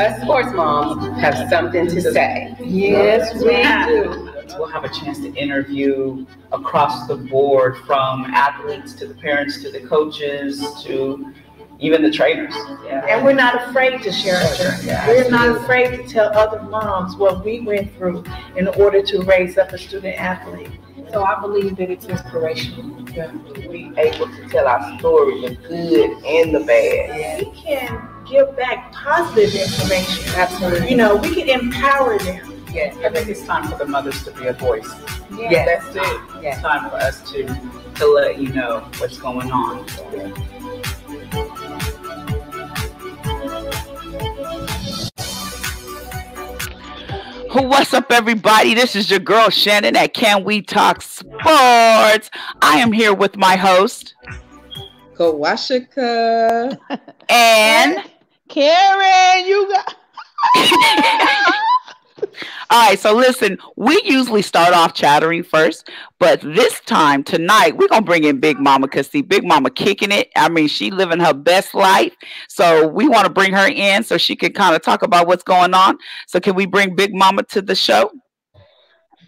And you us sports moms have something to say. Yes, we do. We'll have a chance to interview across the board from athletes to the parents to the coaches to even the trainers. Yeah. And we're not afraid to share our journey. Yeah. We're not afraid to tell other moms what we went through in order to raise up a student athlete. So I believe that it's inspirational. Yeah. We able to tell our story, the good and the bad. Yeah, We can give back positive information. Absolutely. You know, we can empower them. Yes, I think it's time for the mothers to be a voice. Yeah, yes. that's it. Yes. It's time for us to to let you know what's going on. What's up, everybody? This is your girl Shannon at Can We Talk Sports. I am here with my host, Kawashika, and Karen. You got. All right, so listen, we usually start off chattering first, but this time tonight we're gonna bring in Big Mama because see, Big Mama kicking it. I mean, she living her best life. So we want to bring her in so she can kind of talk about what's going on. So can we bring Big Mama to the show?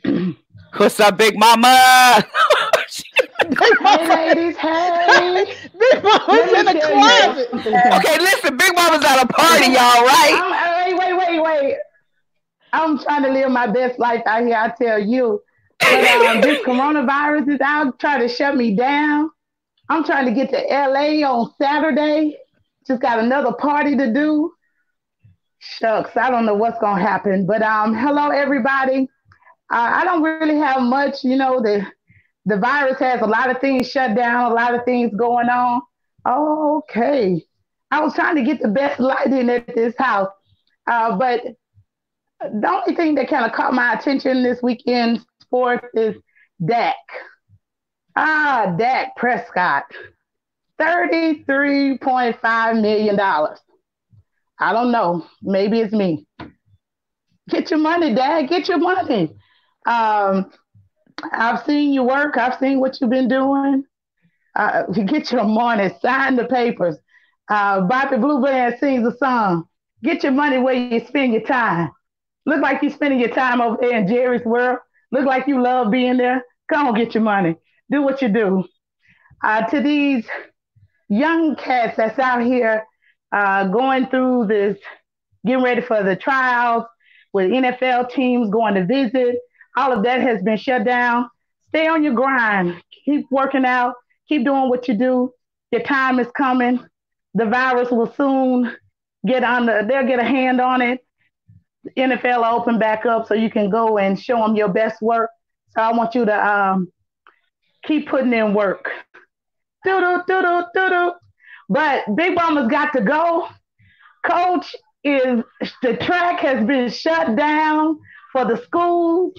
What's up, Big Mama? Big Mama. Hey, ladies, hey. Big Mama's in the closet. okay, listen, Big Mama's at a party, y'all, right? wait, wait, wait, wait. I'm trying to live my best life out here. I tell you, but um, this coronavirus is out trying to shut me down. I'm trying to get to LA on Saturday. Just got another party to do. Shucks, I don't know what's gonna happen. But um, hello everybody. Uh, I don't really have much. You know, the the virus has a lot of things shut down, a lot of things going on. Okay. I was trying to get the best lighting at this house, uh, but the only thing that kind of caught my attention this weekend sports is Dak. Ah, Dak Prescott. $33.5 million. I don't know. Maybe it's me. Get your money, Dad. Get your money. Um, I've seen you work. I've seen what you've been doing. Uh, get your money. Sign the papers. Uh, Bobby Blue Bland sings a song. Get your money where you spend your time. Look like you're spending your time over there in Jerry's world. Look like you love being there. Come on, get your money. Do what you do. Uh, to these young cats that's out here uh, going through this, getting ready for the trials with NFL teams going to visit, all of that has been shut down. Stay on your grind. Keep working out. Keep doing what you do. Your time is coming. The virus will soon get on the, they'll get a hand on it NFL open back up so you can go and show them your best work. So I want you to um, keep putting in work. Do do do do do do. But Big Mama's got to go. Coach is the track has been shut down for the schools.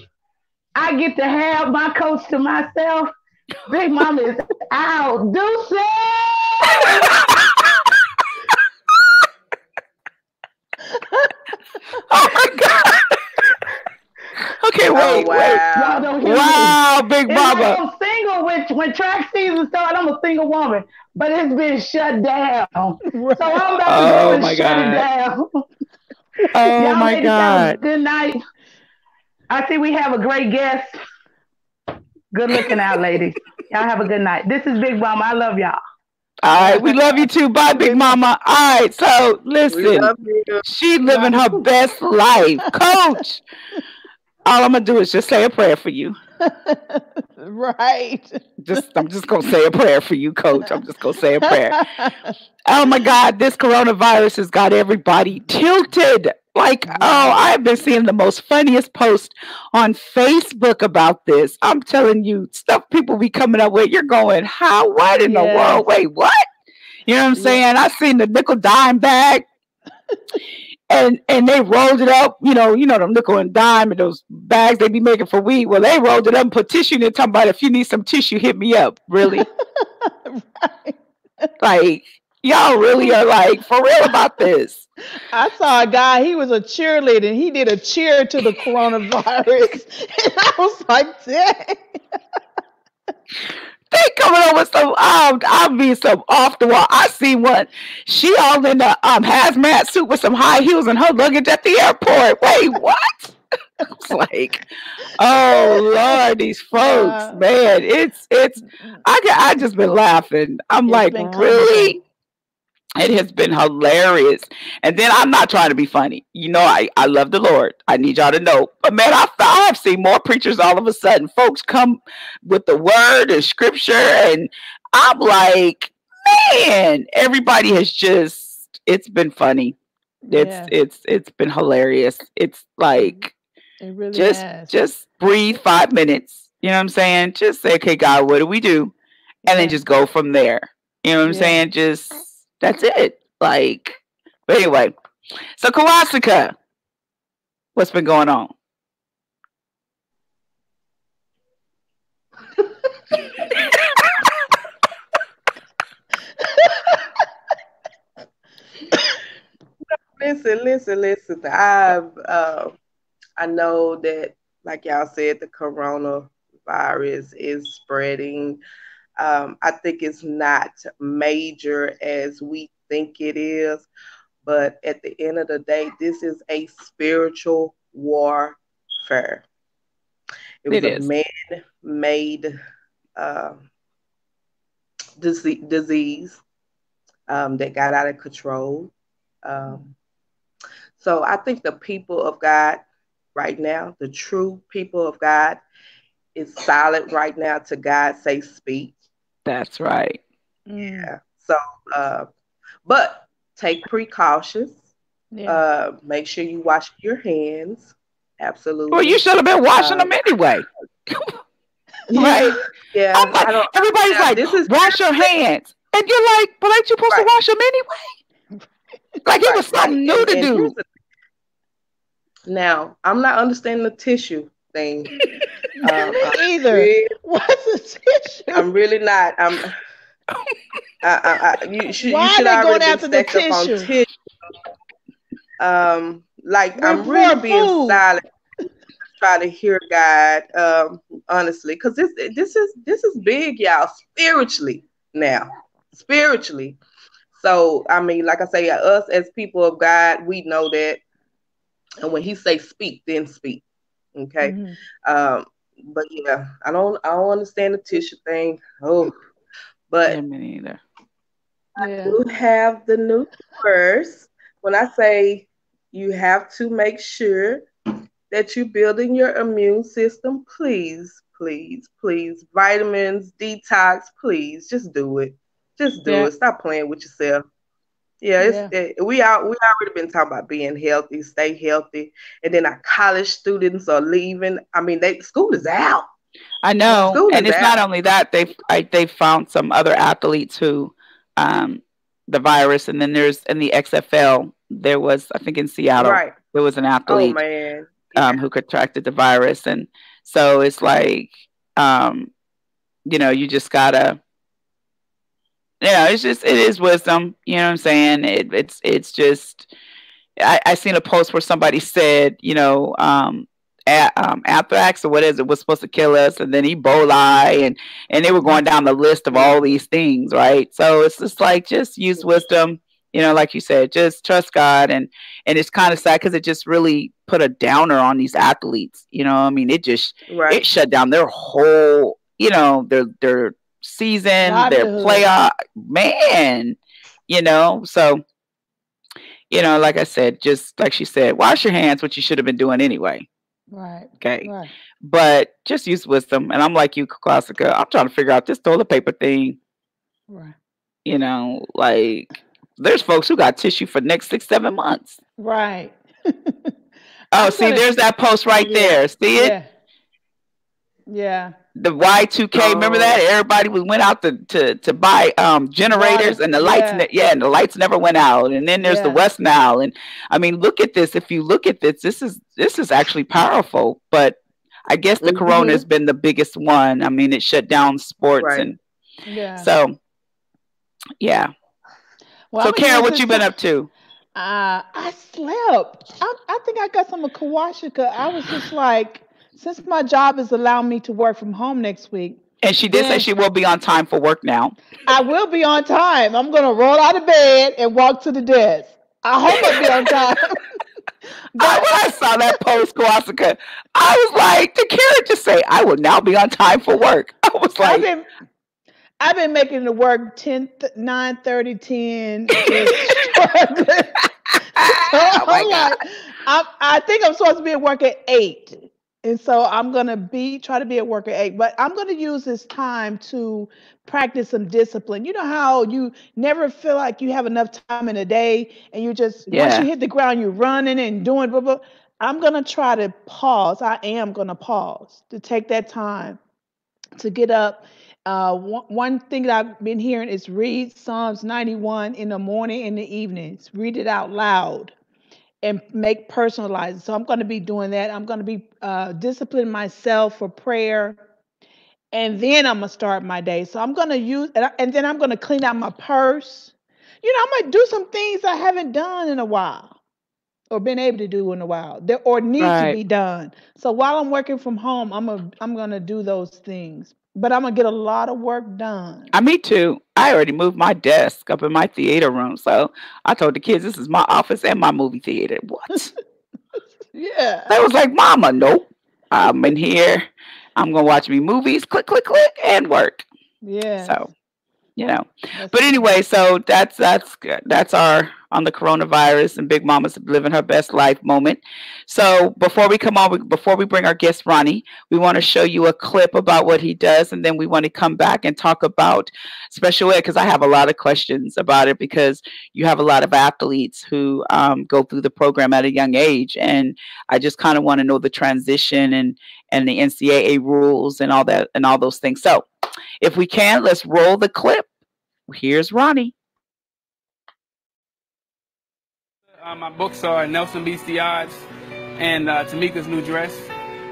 I get to have my coach to myself. Big Mama is out. Deuces. oh my god. Okay, wait, oh, wow. wait. Wow, Big Mama. I'm single when, when track season started. I'm a single woman, but it's been shut down. Right. So I'm about to oh, go and shut god. it down. Oh Y'all my god. Good night. I see we have a great guest. Good looking out, ladies. Y'all have a good night. This is Big Mama. I love y'all. All right, we love you too. Bye, Big Mama. All right, so listen, she living her best life. Coach, all I'm gonna do is just say a prayer for you. right. Just I'm just gonna say a prayer for you, Coach. I'm just gonna say a prayer. oh my God, this coronavirus has got everybody tilted. Like, oh, I've been seeing the most funniest post on Facebook about this. I'm telling you, stuff people be coming up with. You're going, how? What in the world? Wait, what? You know what I'm saying? I seen the nickel dime bag. and and they rolled it up, you know, you know, the nickel and dime and those bags they be making for weed. Well, they rolled it up and put tissue in it, talking about if you need some tissue, hit me up. Really? right. Like, y'all really are like for real about this. I saw a guy, he was a cheerleader, and he did a cheer to the coronavirus. and I was like, dang. They coming girl with some um I'll be some off the wall. I see one. She all in the um hazmat suit with some high heels and her luggage at the airport. Wait, what? it's like, oh Lord, these folks, Uh, man, it's it's I I just been laughing. I'm It's like, really? It has been hilarious. And then I'm not trying to be funny. You know, I, I love the Lord. I need y'all to know. But man, I, I have seen more preachers all of a sudden. Folks come with the word and scripture. And I'm like, man, everybody has just, it's been funny. It's, Yeah. it's, it's been hilarious. It's like, mm-hmm. It really just, has. just breathe five minutes. You know what I'm saying? Just say, okay, God, what do we do? And then just go from there. You know what I'm Yeah. saying? Just that's it. Like, but anyway. So Kawasaka, what's been going on? Listen, listen, listen. I've uh, I know that, like y'all said, the coronavirus is spreading. Um, I think it's not major as we think it is, but at the end of the day, this is a spiritual warfare. It was It a man-made uh, dise- disease um, that got out of control. Um, so I think the people of God right now, the true people of God, is silent right now to God say speak. That's right. Yeah. So, uh, but take precautions. yeah. Uh, make sure you wash your hands. Absolutely. Well, you should have been washing Uh, them anyway. Right. Yeah. I'm I like, don't. everybody's yeah, like, this is- wash your hands. And you're like, but ain't you supposed Right. to wash them anyway? Like it was something right. new And- to and do. here's Now, I'm not understanding the tissue thing. Um, either. really- What's the tissue? I'm really not. I'm. I, I, I, you should. Why you should they going after the tissue? tissue. Um, like We're I'm really for being silent, try to hear God. Um, honestly, because this this is this is big, y'all. Spiritually now, spiritually. So I mean, like I say, us as people of God, we know that. And when He say speak, then speak. Okay. Mhm. Um, but yeah, I don't I don't understand the tissue thing. Oh, but Yeah, me neither. Yeah. you have the new first. When I say you have to make sure that you're building your immune system, please, please, please, vitamins, detox, please, just do it. Just do Yeah. it. Stop playing with yourself. Yeah, it's It, we are we already been talking about being healthy, stay healthy, and then our college students are leaving. I mean, they school is out. I know, School and it's not only that they've I, they've found some other athletes who, um, the virus, and then there's in the XFL there was I think in Seattle Right. there was an Oh athlete man. um, who contracted the virus, and so it's like, um, you know, you just gotta, yeah, it's just it is wisdom. You know what I'm saying? It, it's it's just. I, I seen a post where somebody said, you know, um, a, um, anthrax or what is it was supposed to kill us, and then Ebola, and and they were going down the list of all these things, right? So it's just like just use wisdom, you know, like you said, just trust God, and and it's kind of sad because it just really put a downer on these athletes. You know, I mean, it just Right. it shut down their whole, you know, their their season, their Livelihood. playoff, man. You know, so you know, like I said, just like she said, wash your hands, which you should have been doing anyway. Right. Okay, Right. but just use wisdom. And I'm like you, Classica. I'm trying to figure out this toilet paper thing. Right. You know, like there's folks who got tissue for next six, seven months. Right. Oh, see, there's that post right Yeah, there. See it? Yeah. Yeah. The Y2K, remember Oh. that? Everybody was went out to to, to buy um generators and the lights yeah. ne- yeah, and the lights never went out. And then there's the West Nile. And I mean, look at this. If you look at this, this is this is actually powerful. But I guess the corona Mhm. has been the biggest one. I mean, it shut down sports Right. and Yeah. so yeah. Well, so Karen, what you been up to? Uh, I slept. I, I think I got some of Kawashika. I was just like, since my job is allowing me to work from home next week, And she did say she will be on time for work now. I will be on time. I'm gonna roll out of bed and walk to the desk. I hope I'll be on time. I, when I saw that post, Kawasaka, I was like, did Karen just say, I will now be on time for work? I was I've like, been I've been making it work 10 th- 9 30 10 oh my I'm God. like, I'm, I think I'm supposed to be at work at eight. And so I'm gonna be try to be at work at eight, but I'm gonna use this time to practice some discipline. You know how you never feel like you have enough time in a day and you just once you hit the ground, you're running and doing blah blah. I'm gonna try to pause. I am gonna pause to take that time to get up. Uh, one, one thing that I've been hearing is read Psalms 91 in the morning and the evenings. Read it out loud and make personalized. So I'm going to be doing that. I'm going to be uh, disciplining myself for prayer, and then I'm gonna start my day. So I'm going to use, and, I- and then I'm going to clean out my purse. You know, I'm going to do some things I haven't done in a while, or been able to do in a while, that or need Right. to be done. So while I'm working from home, I'm a, I'm going to do those things. But I'm gonna get a lot of work done. I me too. I already moved my desk up in my theater room. So I told the kids this is my office and my movie theater. What? Yeah. they was like, Mama, nope. I'm in here. I'm gonna watch me movies, click, click, click, and work. Yeah. So, you know. But anyway, so that's that's. That's our on the coronavirus and Big Mama's living her best life moment. So before we come on, we- before we bring our guest Ronnie, we want to show you a clip about what he does, and then we want to come back and talk about special ed because I have a lot of questions about it because you have a lot of athletes who um, go through the program at a young age, and I just kind of want to know the transition and and the NCAA rules and all that and all those things. So if we can, let's roll the clip. Here's Ronnie. Uh, my books are Nelson the Odds and uh, Tamika's New Dress.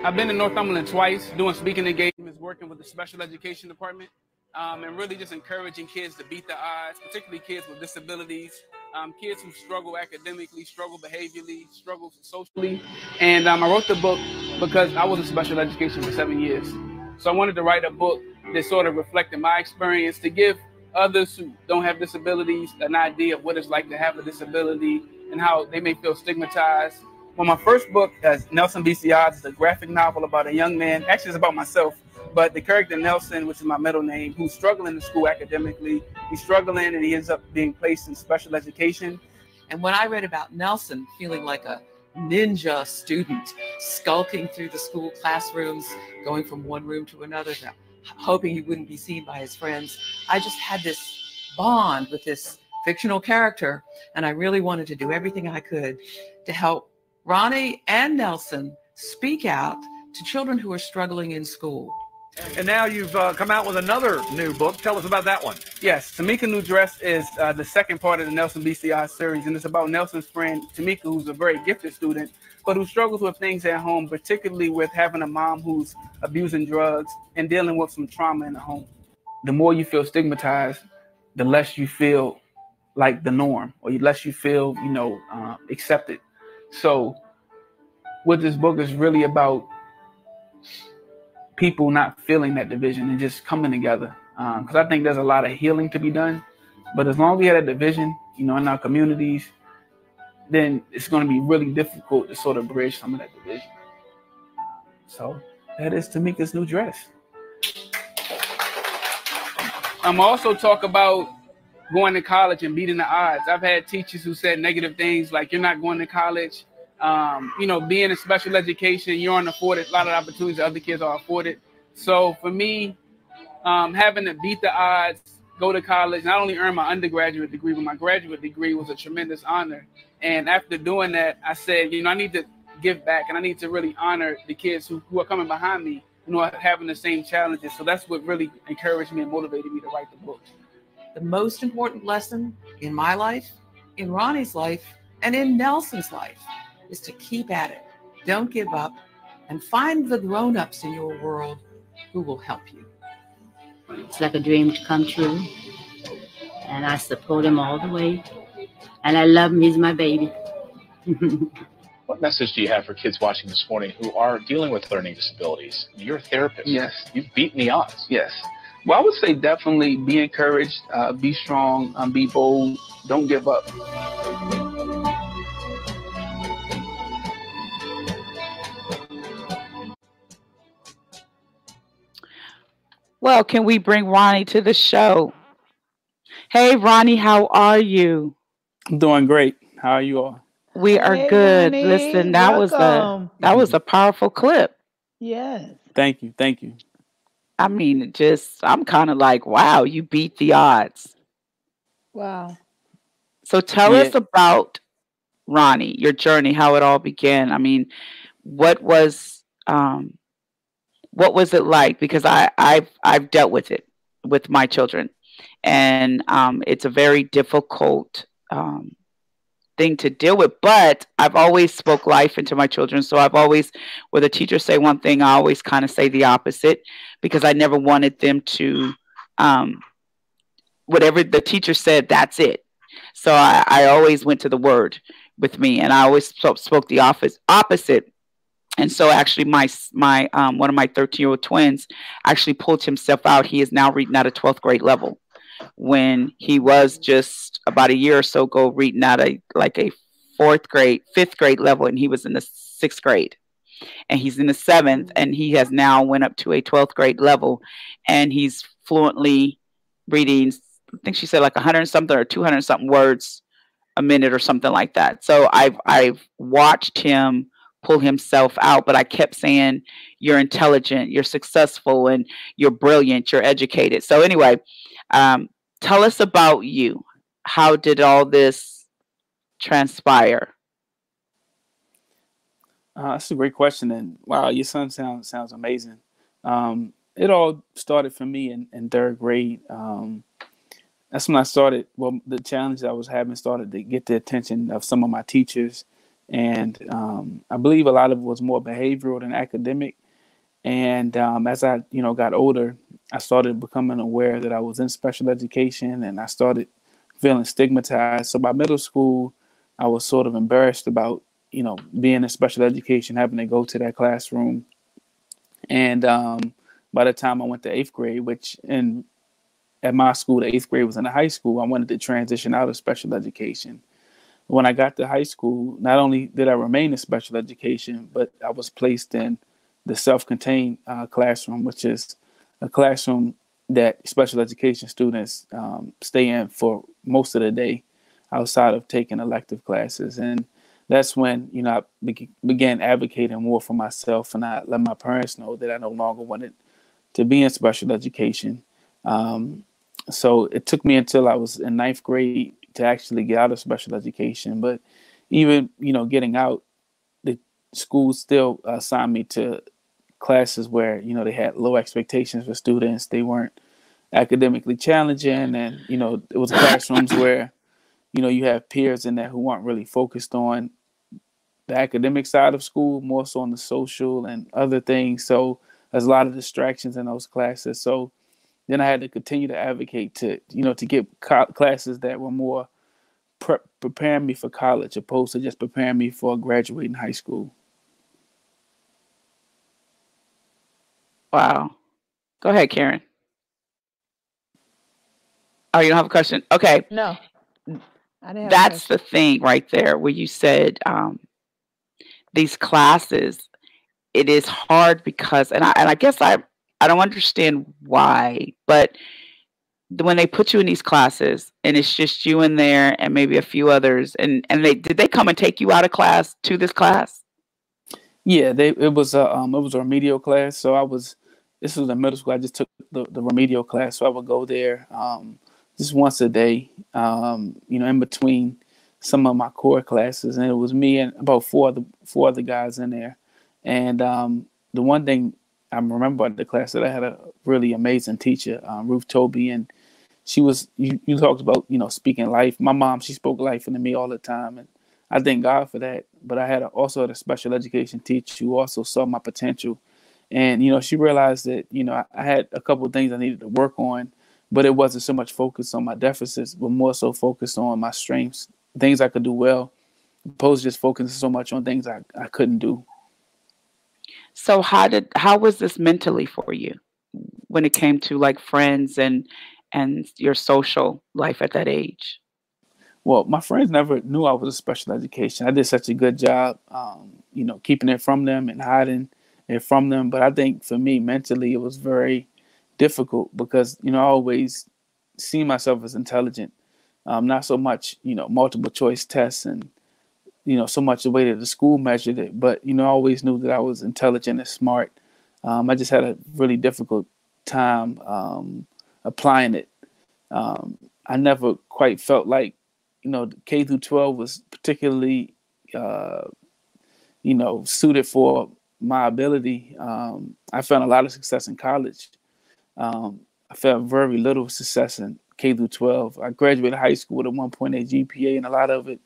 I've been in Northumberland twice doing speaking engagements, working with the special education department, um, and really just encouraging kids to beat the odds, particularly kids with disabilities, um, kids who struggle academically, struggle behaviorally, struggle socially. And um, I wrote the book because I was in special education for seven years. So I wanted to write a book that sort of reflected my experience to give others who don't have disabilities an idea of what it's like to have a disability and how they may feel stigmatized. Well, my first book, as Nelson the Odds, is a graphic novel about a young man. Actually, it's about myself, but the character Nelson, which is my middle name, who's struggling in school academically. He's struggling and he ends up being placed in special education. And when I read about Nelson feeling like a ninja student, skulking through the school classrooms, going from one room to another, to- hoping he wouldn't be seen by his friends, I just had this bond with this fictional character. And I really wanted to do everything I could to help Ronnie and Nelson speak out to children who are struggling in school. And now you've uh, come out with another new book. Tell us about that one. Yes, Tamika New Dress is uh, the second part of the Nelson BCI series, and it's about Nelson's friend Tamika, who's a very gifted student, but who struggles with things at home, particularly with having a mom who's abusing drugs and dealing with some trauma in the home. The more you feel stigmatized, the less you feel like the norm, or the less you feel, you know, uh, accepted. So, what this book is really about people not feeling that division and just coming together. Because I think there's a lot of healing to be done. But as long as we have that division, you know, in our communities, then it's going to be really difficult to sort of bridge some of that division. So that is Tamika's new dress. I'm also talk about going to college and beating the odds. I've had teachers who said negative things like you're not going to college. Um, you know, being in special education, you aren't afforded a lot of opportunities that other kids are afforded. So for me, um, having to beat the odds, go to college, not only earn my undergraduate degree, but my graduate degree was a tremendous honor. And after doing that, I said, you know, I need to give back and I need to really honor the kids who, who are coming behind me, you know, having the same challenges. So that's what really encouraged me and motivated me to write the book. The most important lesson in my life, in Ronnie's life, and in Nelson's life is to keep at it. Don't give up and find the grown ups in your world who will help you. It's like a dream to come true. And I support him all the way. And I love him. He's my baby. What message do you have for kids watching this morning who are dealing with learning disabilities? You're a therapist. Yes. You've beaten the odds. Yes. Well, I would say definitely be encouraged, uh, be strong, um, be bold, don't give up. Well, can we bring Ronnie to the show? Hey, Ronnie, how are you? I'm doing great. How are you all? We are Hey, good. Ronnie, Listen, that was a that was a powerful clip. Yes. Thank you. Thank you. I mean, it just I'm kind of like, wow, you beat the odds. Wow. So tell Yeah. us about Ronnie, your journey, how it all began. I mean, what was um what was it like? Because I I've I've dealt with it with my children, and um, it's a very difficult um, thing to deal with. But I've always spoke life into my children, so I've always, where the teachers say one thing, I always kind of say the opposite because I never wanted them to. Um, whatever the teacher said, that's it. So I, I always went to the word with me, and I always spoke, spoke the office opposite. And so actually, my my um, one of my 13 year old twins actually pulled himself out. He is now reading at a 12th grade level, when he was just about a year or so ago reading at a like a fourth grade, fifth grade level, and he was in the sixth grade. And he's in the seventh and he has now went up to a 12th grade level and he's fluently reading i think she said like 100 something or 200 something words a minute or something like that. So i've i've watched him pull himself out but i kept saying you're intelligent you're successful and you're brilliant you're educated. So anyway um, tell us about you how did all this transpire Uh, that's a great question, and wow, your son sounds sounds amazing. Um, it all started for me in, in third grade. Um, that's when I started. Well, the challenge I was having started to get the attention of some of my teachers, and um, I believe a lot of it was more behavioral than academic. And um, as I, you know, got older, I started becoming aware that I was in special education, and I started feeling stigmatized. So by middle school, I was sort of embarrassed about, you know, being in special education, having to go to that classroom. And um, by the time I went to eighth grade, which in at my school, the eighth grade was in the high school, I wanted to transition out of special education. When I got to high school, not only did I remain in special education, but I was placed in the self-contained uh, classroom, which is a classroom that special education students um, stay in for most of the day outside of taking elective classes. And that's when, you know, I be- began advocating more for myself and I let my parents know that I no longer wanted to be in special education. Um, so it took me until I was in ninth grade to actually get out of special education. But even, you know, getting out, the school still assigned me to classes where, you know, they had low expectations for students. They weren't academically challenging and, you know, it was classrooms where, you know, you have peers in there who aren't really focused on the academic side of school, more so on the social and other things. So there's a lot of distractions in those classes. So then I had to continue to advocate to, you know, to get co- classes that were more pre- preparing me for college, opposed to just preparing me for graduating high school. Wow. Go ahead, Karen. Oh, you don't have a question? Okay. No. I didn't That's the thing right there where you said um, these classes, it is hard because, and I, and I guess I, I don't understand why, but when they put you in these classes and it's just you in there and maybe a few others, and, and they, did they come and take you out of class to this class? Yeah, they it was a um it was a remedial class. So I was this was in middle school. I just took the, the remedial class. So I would go there um just once a day, um, you know, in between some of my core classes. And it was me and about four other four other guys in there. And um the one thing I remember about the class that I had a really amazing teacher, um, Ruth Toby, and she was you, you talked about, you know, speaking life. My mom, she spoke life into me all the time and I thank God for that. But I had a, also had a special education teacher who also saw my potential, and you know she realized that you know I, I had a couple of things I needed to work on, but it wasn't so much focused on my deficits, but more so focused on my strengths, things I could do well. opposed to just focusing so much on things I, I couldn't do. So how did how was this mentally for you when it came to like friends and and your social life at that age? Well, my friends never knew I was a special education. I did such a good job, um, you know, keeping it from them and hiding it from them. But I think for me, mentally, it was very difficult because you know I always see myself as intelligent, um, not so much you know multiple choice tests and you know so much the way that the school measured it. But you know I always knew that I was intelligent and smart. Um, I just had a really difficult time um, applying it. Um, I never quite felt like you know K through 12 was particularly uh, you know suited for my ability. Um, I found a lot of success in college. Um, I found very little success in K through 12. I graduated high school with a 1.8 GPA, and a lot of it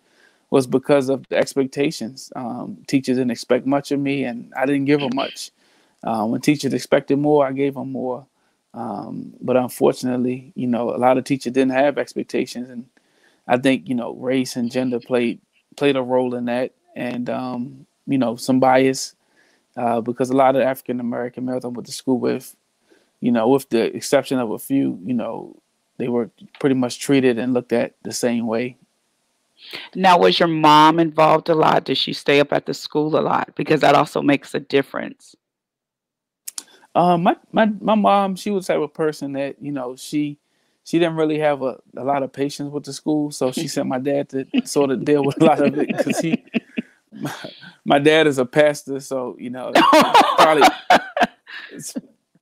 was because of the expectations. Um, teachers didn't expect much of me, and I didn't give them much. Uh, when teachers expected more, I gave them more. Um, but unfortunately, you know, a lot of teachers didn't have expectations, and I think you know race and gender played played a role in that, and um, you know some bias uh, because a lot of African American males I went to school with, you know, with the exception of a few, you know, they were pretty much treated and looked at the same way. Now, was your mom involved a lot? Did she stay up at the school a lot? Because that also makes a difference. Um, my, my my mom, she was the type of person that you know she she didn't really have a, a lot of patience with the school, so she sent my dad to sort of deal with a lot of it because he my, my, dad is a pastor, so you know probably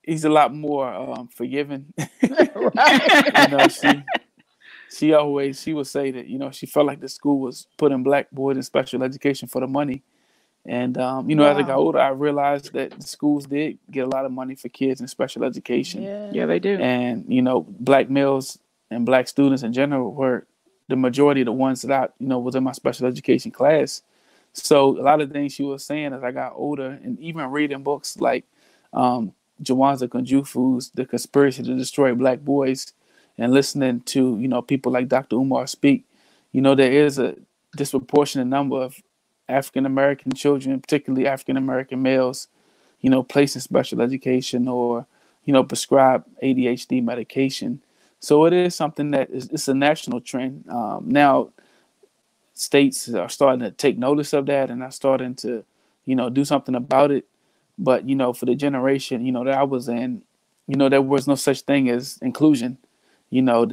he's a lot more um, forgiving. you know, she she always she would say that you know she felt like the school was putting black boys in special education for the money and um, you know, wow. as I got older, I realized that the schools did get a lot of money for kids in special education. Yeah, yeah they do. And you know, black males and black students in general were the majority of the ones that I, you know, was in my special education class. So a lot of things she was saying as I got older, and even reading books like um, Jawanza Kunjufu's "The Conspiracy to Destroy Black Boys," and listening to you know people like Dr. Umar speak, you know, there is a disproportionate number of African American children, particularly African American males, you know, placed in special education or, you know, prescribed ADHD medication. So it is something that is it's a national trend. Um, now, states are starting to take notice of that and are starting to, you know, do something about it. But you know, for the generation, you know, that I was in, you know, there was no such thing as inclusion. You know,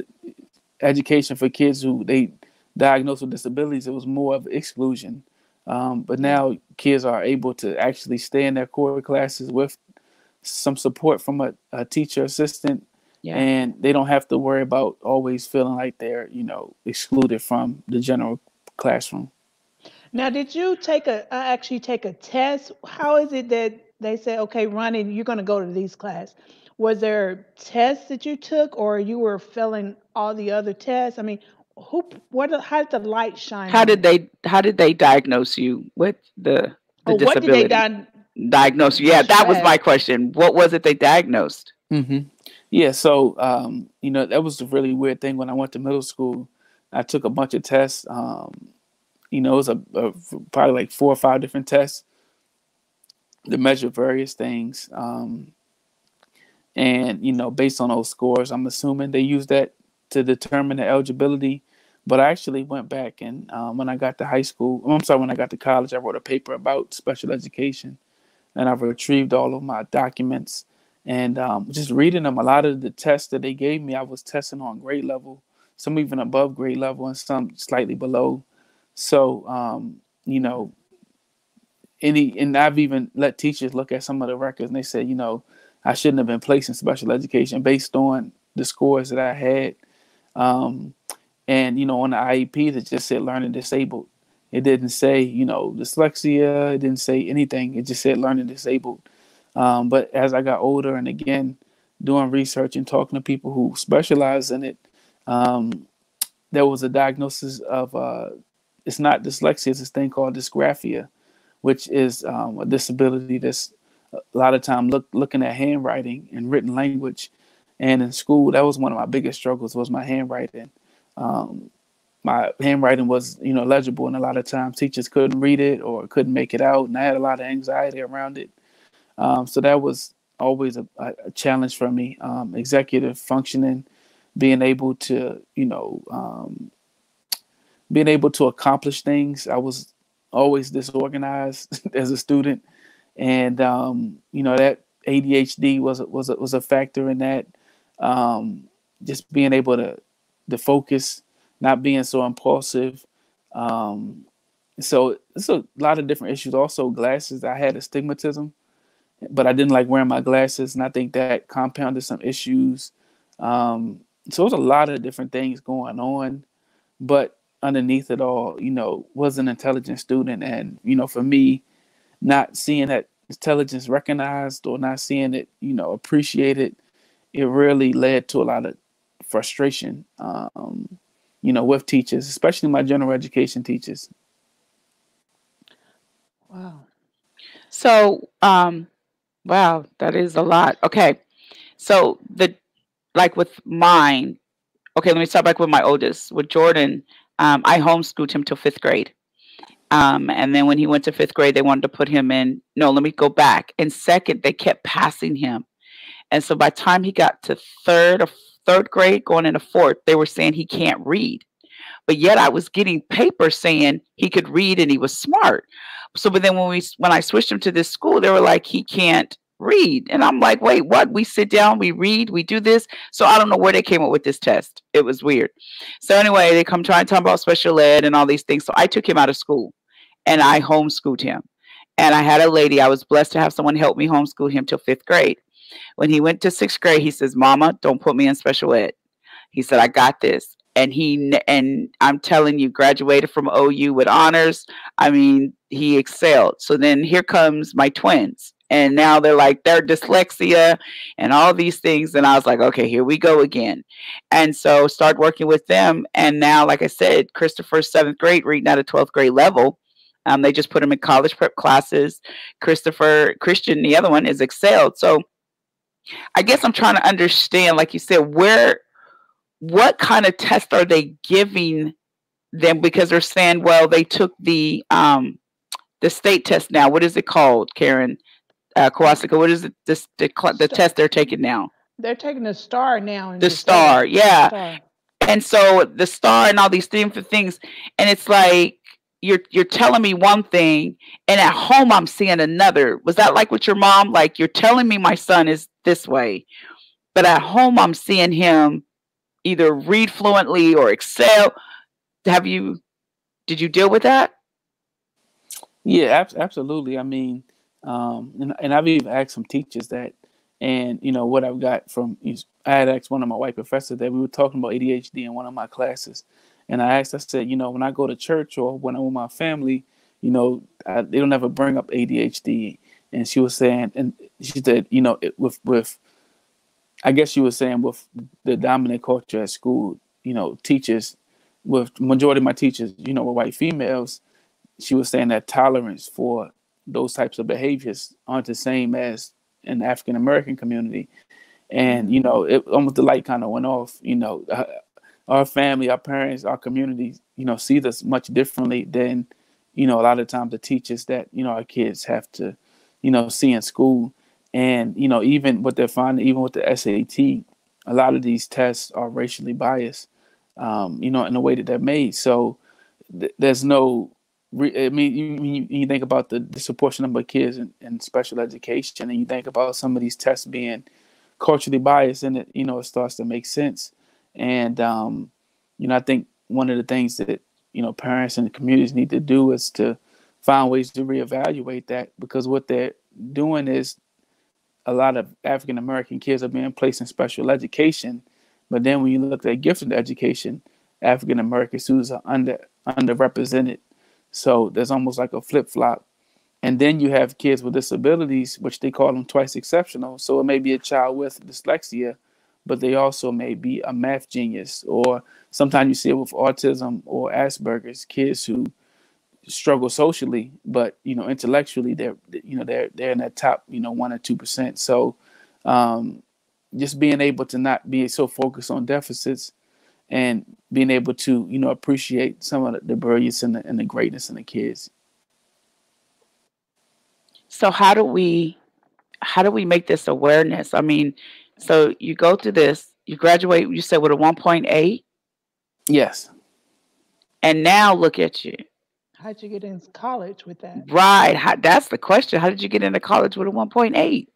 education for kids who they diagnosed with disabilities, it was more of exclusion. Um, but now kids are able to actually stay in their core classes with some support from a, a teacher assistant yeah. and they don't have to worry about always feeling like they're you know excluded from the general classroom. Now did you take a uh, actually take a test? How is it that they say okay ronnie you're going to go to these class. Was there tests that you took or you were failing all the other tests? I mean who what how did the light shine how did they how did they diagnose you with the the oh, disability what did they di- diagnose you yeah that was my question. What was it they diagnosed? Mm-hmm. yeah so um, you know that was a really weird thing when i went to middle school i took a bunch of tests um, you know it was a, a, probably like four or five different tests to measure various things um, and you know based on those scores i'm assuming they use that to determine the eligibility. But I actually went back and um, when I got to high school, I'm sorry, when I got to college, I wrote a paper about special education, and I've retrieved all of my documents. And um, just reading them, a lot of the tests that they gave me, I was testing on grade level, some even above grade level, and some slightly below. So, um, you know, any and I've even let teachers look at some of the records, and they said, you know, I shouldn't have been placed in special education based on the scores that I had. Um, and you know, on the IEP, it just said learning disabled. It didn't say, you know, dyslexia. It didn't say anything. It just said learning disabled. Um, but as I got older, and again, doing research and talking to people who specialize in it, um, there was a diagnosis of uh, it's not dyslexia. It's this thing called dysgraphia, which is um, a disability that's a lot of time look, looking at handwriting and written language and in school, that was one of my biggest struggles was my handwriting. Um, my handwriting was you know legible, and a lot of times teachers couldn't read it or couldn't make it out, and I had a lot of anxiety around it. Um, so that was always a, a challenge for me. Um, executive functioning, being able to you know um, being able to accomplish things. I was always disorganized as a student, and um, you know that ADHD was a, was a, was a factor in that. Um, just being able to to focus, not being so impulsive. Um, so it's a lot of different issues. Also, glasses. I had astigmatism, but I didn't like wearing my glasses, and I think that compounded some issues. Um, so there's a lot of different things going on, but underneath it all, you know, was an intelligent student, and you know, for me, not seeing that intelligence recognized or not seeing it, you know, appreciated, it really led to a lot of frustration, um, you know, with teachers, especially my general education teachers. Wow. So, um, wow, that is a lot. Okay. So the like with mine, okay, let me start back with my oldest. With Jordan, um, I homeschooled him till fifth grade. Um, and then when he went to fifth grade, they wanted to put him in. No, let me go back. In second, they kept passing him. And so by time he got to third or third grade, going into fourth, they were saying he can't read. But yet I was getting papers saying he could read and he was smart. So, but then when we when I switched him to this school, they were like, he can't read. And I'm like, wait, what? We sit down, we read, we do this. So I don't know where they came up with this test. It was weird. So anyway, they come try and talk about special ed and all these things. So I took him out of school and I homeschooled him. And I had a lady, I was blessed to have someone help me homeschool him till fifth grade. When he went to sixth grade, he says, Mama, don't put me in special ed. He said, I got this. And he, and I'm telling you, graduated from OU with honors. I mean, he excelled. So then here comes my twins. And now they're like, they're dyslexia and all these things. And I was like, okay, here we go again. And so start working with them. And now, like I said, Christopher's seventh grade, reading at a 12th grade level um, they just put him in college prep classes. Christopher Christian, the other one, is excelled. So I guess I'm trying to understand, like you said, where, what kind of test are they giving them? Because they're saying, well, they took the um, the state test now. What is it called, Karen uh, Kowalska? What is it? This the, the test they're taking now? They're taking the star now. The star, yeah. Star. And so the star and all these different things, and it's like you're you're telling me one thing and at home I'm seeing another. Was that like with your mom? Like you're telling me my son is this way, but at home I'm seeing him either read fluently or excel. Have you did you deal with that? Yeah, ab- absolutely. I mean, um, and, and I've even asked some teachers that, and you know what I've got from I had asked one of my white professors that we were talking about ADHD in one of my classes, and I asked, I said, you know, when I go to church or when I'm with my family, you know, I, they don't ever bring up ADHD. And she was saying, and she said, you know, it, with with, I guess she was saying with the dominant culture at school, you know, teachers, with majority of my teachers, you know, were white females. She was saying that tolerance for those types of behaviors aren't the same as in the African American community. And you know, it almost the light kind of went off. You know, our family, our parents, our community, you know, see this much differently than, you know, a lot of times the teachers that, you know, our kids have to, you know, see in school. And, you know, even what they're finding, even with the SAT, a lot of these tests are racially biased, um, you know, in the way that they're made. So th- there's no, I mean, you, you, think about the disproportionate number of kids in, in special education and you think about some of these tests being culturally biased and it, you know, it starts to make sense. And um, you know, I think one of the things that you know parents and communities need to do is to find ways to reevaluate that because what they're doing is a lot of African American kids are being placed in special education, but then when you look at gifted education, African American students are under underrepresented. So there's almost like a flip flop. And then you have kids with disabilities, which they call them twice exceptional. So it may be a child with dyslexia, but they also may be a math genius. Or sometimes you see it with autism or Asperger's, kids who struggle socially, but you know intellectually they're you know they're they're in that top you know one or two percent. So um, just being able to not be so focused on deficits and being able to you know appreciate some of the, the brilliance and the, and the greatness in the kids. So how do we how do we make this awareness? I mean, so you go through this, you graduate, you said with a 1.8? Yes. And now look at you. How'd you get into college with that? Right. How, that's the question. How did you get into college with a 1.8?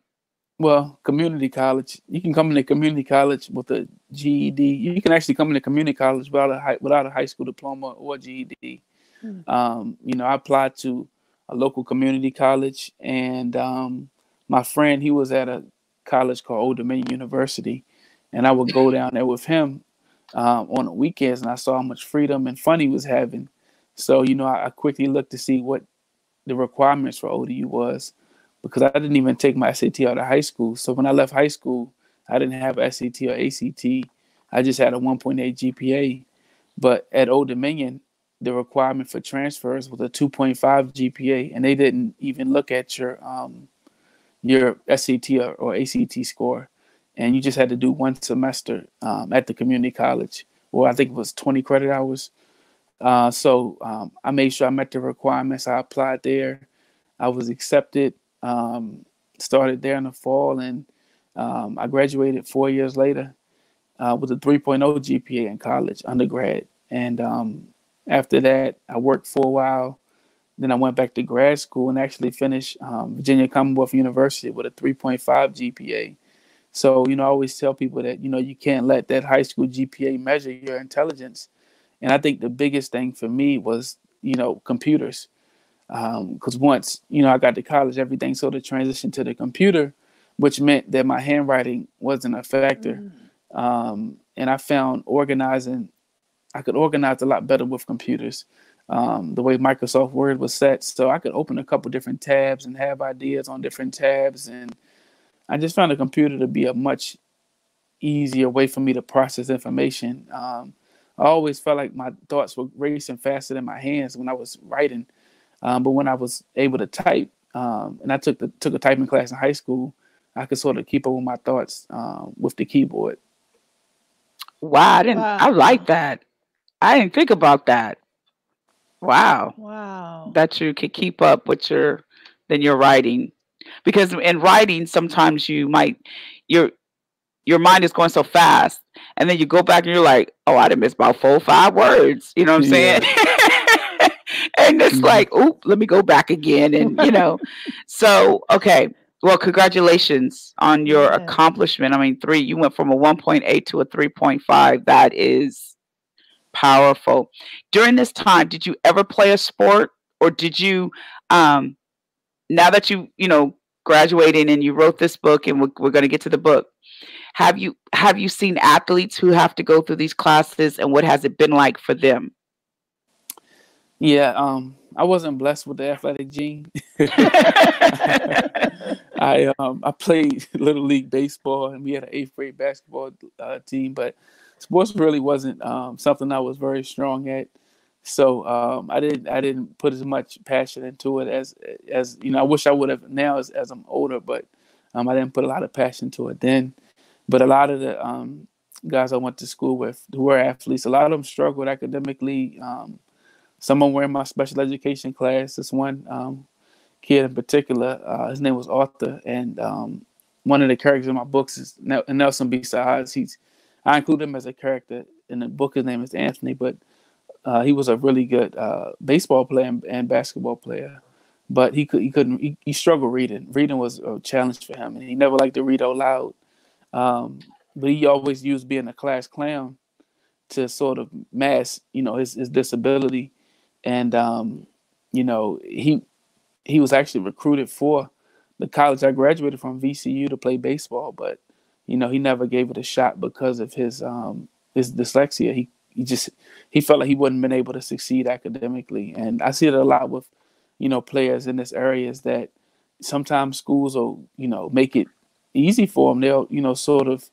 Well, community college. You can come into community college with a GED. You can actually come into community college without a high, without a high school diploma or GED. Hmm. Um, you know, I applied to a local community college, and um, my friend he was at a college called Old Dominion University, and I would go down there with him um, on the weekends, and I saw how much freedom and fun he was having. So you know, I, I quickly looked to see what the requirements for ODU was because I didn't even take my SAT out of high school. So when I left high school, I didn't have SAT or ACT. I just had a 1.8 GPA. But at Old Dominion, the requirement for transfers was a 2.5 GPA, and they didn't even look at your um, your SAT or, or, ACT score, and you just had to do one semester um, at the community college, or I think it was 20 credit hours. Uh, so um, I made sure I met the requirements. I applied there. I was accepted. Um, started there in the fall, and um, I graduated four years later uh, with a 3.0 GPA in college, undergrad. And um, after that, I worked for a while. Then I went back to grad school and actually finished um, Virginia Commonwealth University with a 3.5 GPA. So, you know, I always tell people that, you know, you can't let that high school GPA measure your intelligence. And I think the biggest thing for me was, you know, computers. Because um, once, you know, I got to college, everything sort of transitioned to the computer, which meant that my handwriting wasn't a factor. Mm. Um, and I found organizing, I could organize a lot better with computers. Um, the way Microsoft Word was set. So I could open a couple different tabs and have ideas on different tabs. And I just found a computer to be a much easier way for me to process information. Um, I always felt like my thoughts were racing faster than my hands when I was writing. Um, but when I was able to type, um, and I took the took a typing class in high school, I could sort of keep up with my thoughts um, with the keyboard. Wow, I didn't. Wow. I like that. I didn't think about that. Wow. Wow. That you could keep up with your then your writing. Because in writing sometimes you might your your mind is going so fast and then you go back and you're like, oh, I didn't miss about four or five words. You know what I'm yeah. saying? and it's mm-hmm. like, oop, let me go back again. And you know, so okay. Well, congratulations on your yeah. accomplishment. I mean, three, you went from a 1.8 to a 3.5. That is powerful. During this time, did you ever play a sport or did you um now that you, you know, graduating and you wrote this book and we're, we're going to get to the book, have you have you seen athletes who have to go through these classes and what has it been like for them? Yeah, um I wasn't blessed with the athletic gene. I um I played little league baseball and we had an eighth grade basketball uh, team, but sports really wasn't um, something I was very strong at. So um, I didn't I didn't put as much passion into it as as you know I wish I would have now as, as I'm older, but um, I didn't put a lot of passion to it then. But a lot of the um, guys I went to school with who were athletes, a lot of them struggled academically. Um, some of them were in my special education class. This one um, kid in particular, uh, his name was Arthur, and um, one of the characters in my books is Nelson B. Sides. He's I include him as a character in the book. His name is Anthony, but uh, he was a really good uh, baseball player and, and, basketball player. But he could he couldn't he, he, struggled reading. Reading was a challenge for him, and he never liked to read out loud. Um, but he always used being a class clown to sort of mask, you know, his, his disability. And um, you know, he he was actually recruited for the college I graduated from, VCU, to play baseball, but you know, he never gave it a shot because of his um his dyslexia. He he just he felt like he wouldn't been able to succeed academically. And I see it a lot with, you know, players in this area is that sometimes schools will, you know, make it easy for them. They'll, you know, sort of,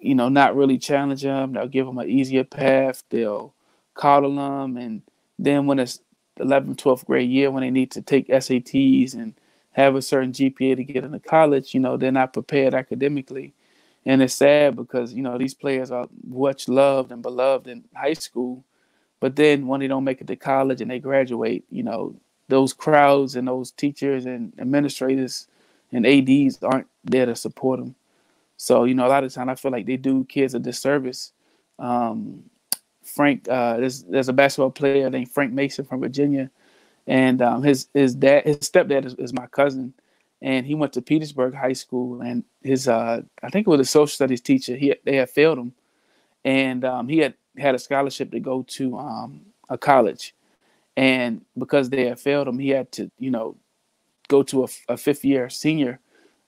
you know, not really challenge them. They'll give them an easier path. They'll coddle them. And then when it's 11th, 12th grade year, when they need to take SATs and have a certain GPA to get into college, you know, they're not prepared academically and it's sad because you know these players are much loved and beloved in high school, but then when they don't make it to college and they graduate, you know those crowds and those teachers and administrators and ads aren't there to support them. So you know a lot of times I feel like they do kids a disservice. Um, Frank, uh, there's there's a basketball player named Frank Mason from Virginia, and um, his his dad, his stepdad is, is, my cousin, and he went to Petersburg High School, and his uh, I think it was a social studies teacher. He they had failed him, and um, he had had a scholarship to go to um, a college, and because they had failed him, he had to you know go to a, a fifth year senior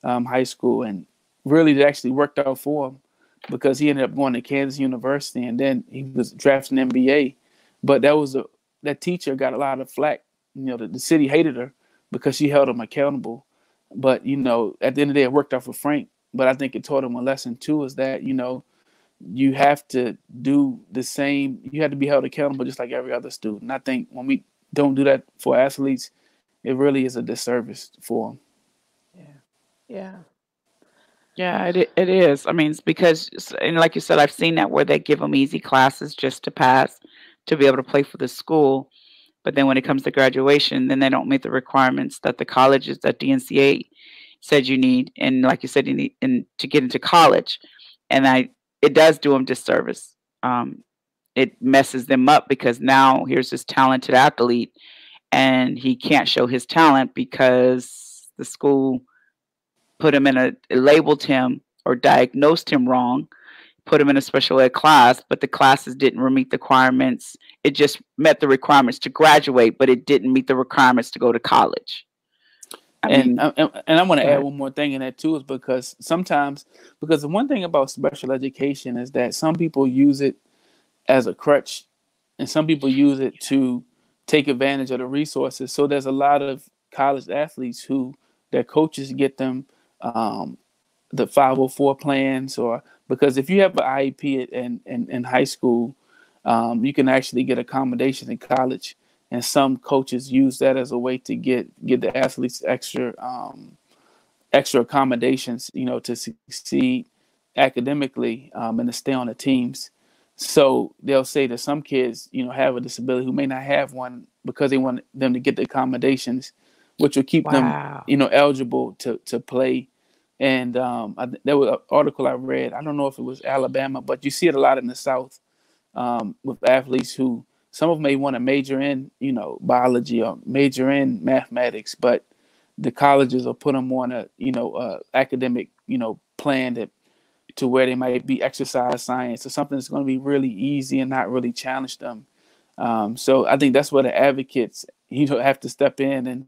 um, high school, and really it actually worked out for him because he ended up going to Kansas University and then he was drafted an NBA. But that was a that teacher got a lot of flack. You know, the, the city hated her because she held him accountable. But you know, at the end of the day, it worked out for Frank. But I think it taught him a lesson too: is that you know, you have to do the same. You have to be held accountable just like every other student. I think when we don't do that for athletes, it really is a disservice for them. Yeah. Yeah. Yeah, it it is. I mean, it's because, and like you said, I've seen that where they give them easy classes just to pass, to be able to play for the school. But then when it comes to graduation, then they don't meet the requirements that the colleges that NCAA said you need, and like you said, you need and to get into college, and I it does do them disservice. Um, it messes them up because now here's this talented athlete, and he can't show his talent because the school put him in a labeled him or diagnosed him wrong, put him in a special ed class, but the classes didn't meet the requirements. It just met the requirements to graduate, but it didn't meet the requirements to go to college. I and, mean, and, and I want to add one more thing in that too is because sometimes because the one thing about special education is that some people use it as a crutch and some people use it to take advantage of the resources. So there's a lot of college athletes who their coaches get them um, the 504 plans or because if you have an IEP in, in, in high school, um, you can actually get accommodations in college. And some coaches use that as a way to get get the athletes extra um, extra accommodations, you know, to succeed academically um, and to stay on the teams. So they'll say that some kids, you know, have a disability who may not have one because they want them to get the accommodations which will keep wow. them, you know, eligible to to play. And um, I, there was an article I read. I don't know if it was Alabama, but you see it a lot in the South um, with athletes who some of them may want to major in, you know, biology or major in mathematics, but the colleges will put them on a, you know, uh, academic, you know, plan that to where they might be exercise science or something that's going to be really easy and not really challenge them. Um, so I think that's where the advocates you know have to step in and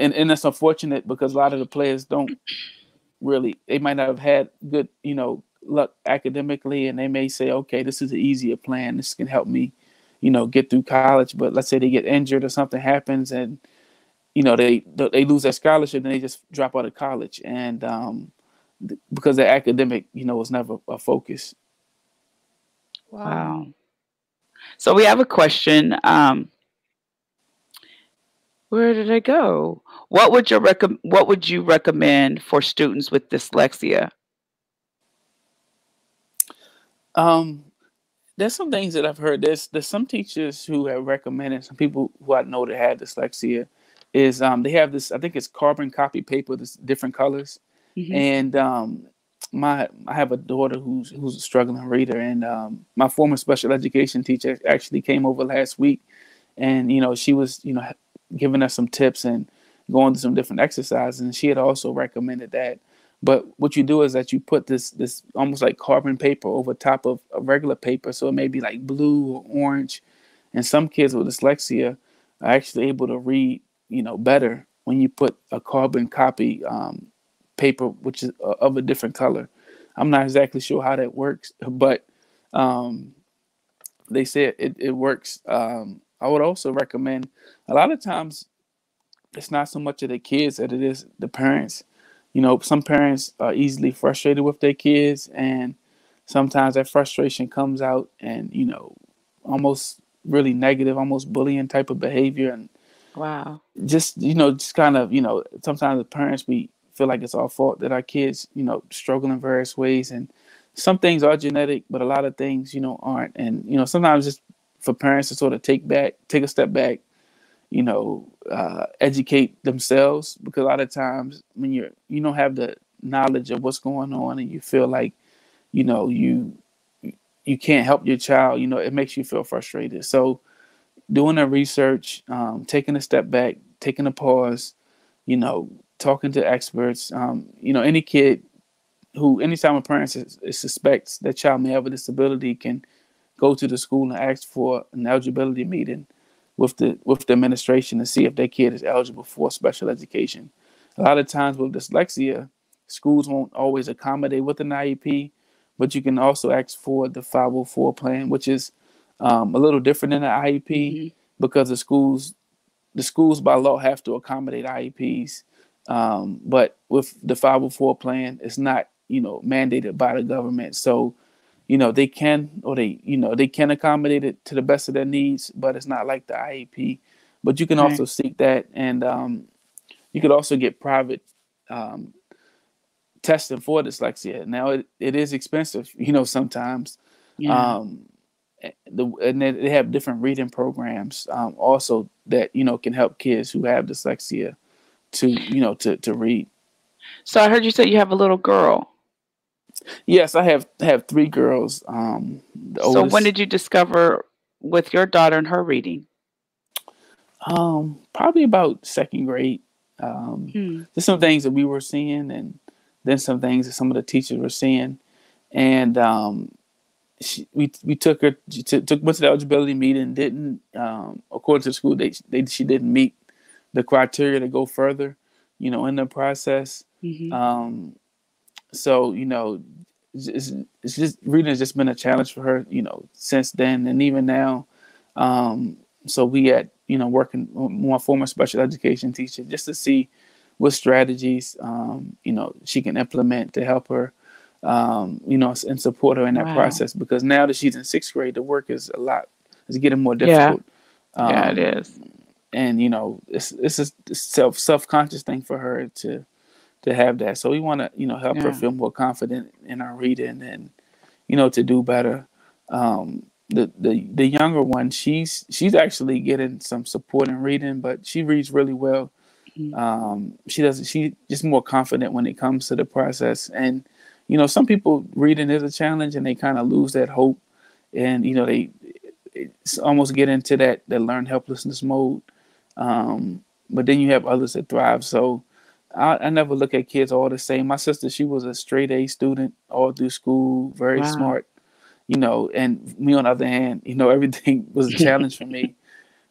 and and that's unfortunate because a lot of the players don't really they might not have had good you know luck academically and they may say okay this is an easier plan. This can help me you know get through college. But let's say they get injured or something happens and you know they they lose their scholarship and they just drop out of college. And um, because their academic you know was never a focus. Wow. So we have a question um, where did I go? What would you rec- What would you recommend for students with dyslexia? Um, there's some things that I've heard. There's there's some teachers who have recommended some people who I know that have dyslexia is um they have this I think it's carbon copy paper that's different colors, mm-hmm. and um my I have a daughter who's who's a struggling reader, and um, my former special education teacher actually came over last week, and you know she was you know giving us some tips and going through some different exercises. And she had also recommended that. But what you do is that you put this this almost like carbon paper over top of a regular paper, so it may be like blue or orange. And some kids with dyslexia are actually able to read, you know, better when you put a carbon copy um, paper, which is uh, of a different color. I'm not exactly sure how that works, but um, they say it, it works. Um, I would also recommend a lot of times it's not so much of the kids that it is the parents. You know, some parents are easily frustrated with their kids, and sometimes that frustration comes out and, you know, almost really negative, almost bullying type of behavior. And wow, just, you know, just kind of, you know, sometimes the parents we feel like it's our fault that our kids, you know, struggle in various ways. And some things are genetic, but a lot of things, you know, aren't. And, you know, sometimes just for parents to sort of take back, take a step back, you know, uh, educate themselves because a lot of times when you're, you don't have the knowledge of what's going on and you feel like, you know, you, you can't help your child, you know, it makes you feel frustrated. So doing the research, um, taking a step back, taking a pause, you know, talking to experts, um, you know, any kid who, anytime a parent is, is suspects that child may have a disability can go to the school and ask for an eligibility meeting with the with the administration to see if their kid is eligible for special education. A lot of times with dyslexia, schools won't always accommodate with an IEP, but you can also ask for the 504 plan, which is um, a little different than an IEP mm-hmm. because the schools the schools by law have to accommodate IEPs. Um, but with the 504 plan, it's not you know mandated by the government. So you know they can or they you know they can accommodate it to the best of their needs but it's not like the iep but you can also seek that and um, you could also get private um, testing for dyslexia. Now it, it is expensive you know sometimes. Yeah. um, eh, the, and they have different reading programs um, also that you know can help kids who have dyslexia to you know to, to read. So i heard you say you have a little girl Yes, I have have three girls. Um, so oldest, when did you discover with your daughter and her reading? Um, probably about second grade. Um, hmm. Just some things that we were seeing, and then some things that some of the teachers were seeing, and um, she, we we took her she t- took went to the eligibility meeting. Didn't um, according to the school, they, they she didn't meet the criteria to go further. You know, in the process. Mm-hmm. Um, so you know it's, it's just reading has just been a challenge for her you know since then and even now. Um, so we had you know working with my former special education teacher just to see what strategies um, you know she can implement to help her um, you know and support her in that wow. process because now that she's in sixth grade the work is a lot it's getting more difficult. Yeah, yeah it um, and you know it's it's a self self conscious thing for her to to have that. So we want to, you know, help yeah. her feel more confident in our reading and, you know, to do better. Um, the, the the younger one, she's she's actually getting some support in reading, but she reads really well. Mm-hmm. Um, she doesn't. She just more confident when it comes to the process. And you know, some people reading is a challenge, and they kind of lose that hope, and you know, they almost get into that that learn helplessness mode. Um, but then you have others that thrive. So I, I, never look at kids all the same. My sister, she was a straight A student all through school, very wow. smart, you know. And me, on the other hand, you know, everything was a challenge for me.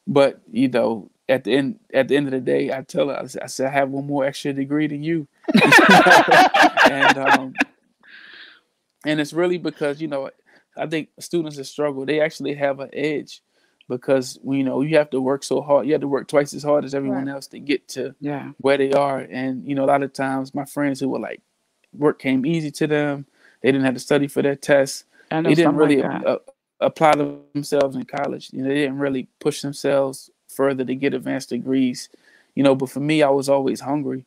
But you know, at the end, at the end of the day, I tell her, I said, I, said, I have one more extra degree than you, and um, and it's really because you know, I think students that struggle, they actually have an edge because you know you have to work so hard you have to work twice as hard as everyone right. else to get to yeah. where they are and you know a lot of times my friends who were like work came easy to them they didn't have to study for their tests and they didn't really like a, a, apply themselves in college you know they didn't really push themselves further to get advanced degrees you know but for me i was always hungry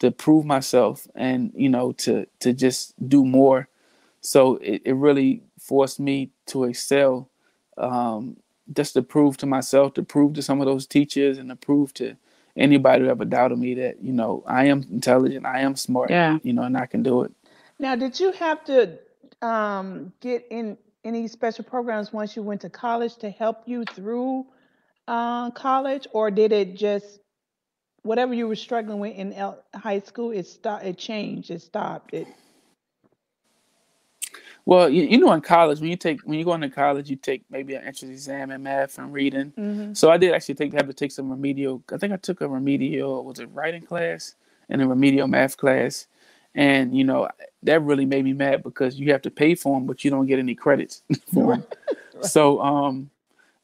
to prove myself and you know to to just do more so it, it really forced me to excel um, just to prove to myself, to prove to some of those teachers, and to prove to anybody who ever doubted me that you know I am intelligent, I am smart, yeah. you know, and I can do it. Now, did you have to um, get in any special programs once you went to college to help you through uh, college, or did it just whatever you were struggling with in high school, it stopped, it changed, it stopped, it well, you, you know, in college, when you take when you go into college, you take maybe an entrance exam in math and reading. Mm-hmm. So I did actually take have to take some remedial. I think I took a remedial was it writing class and a remedial math class, and you know that really made me mad because you have to pay for them, but you don't get any credits for them. So um,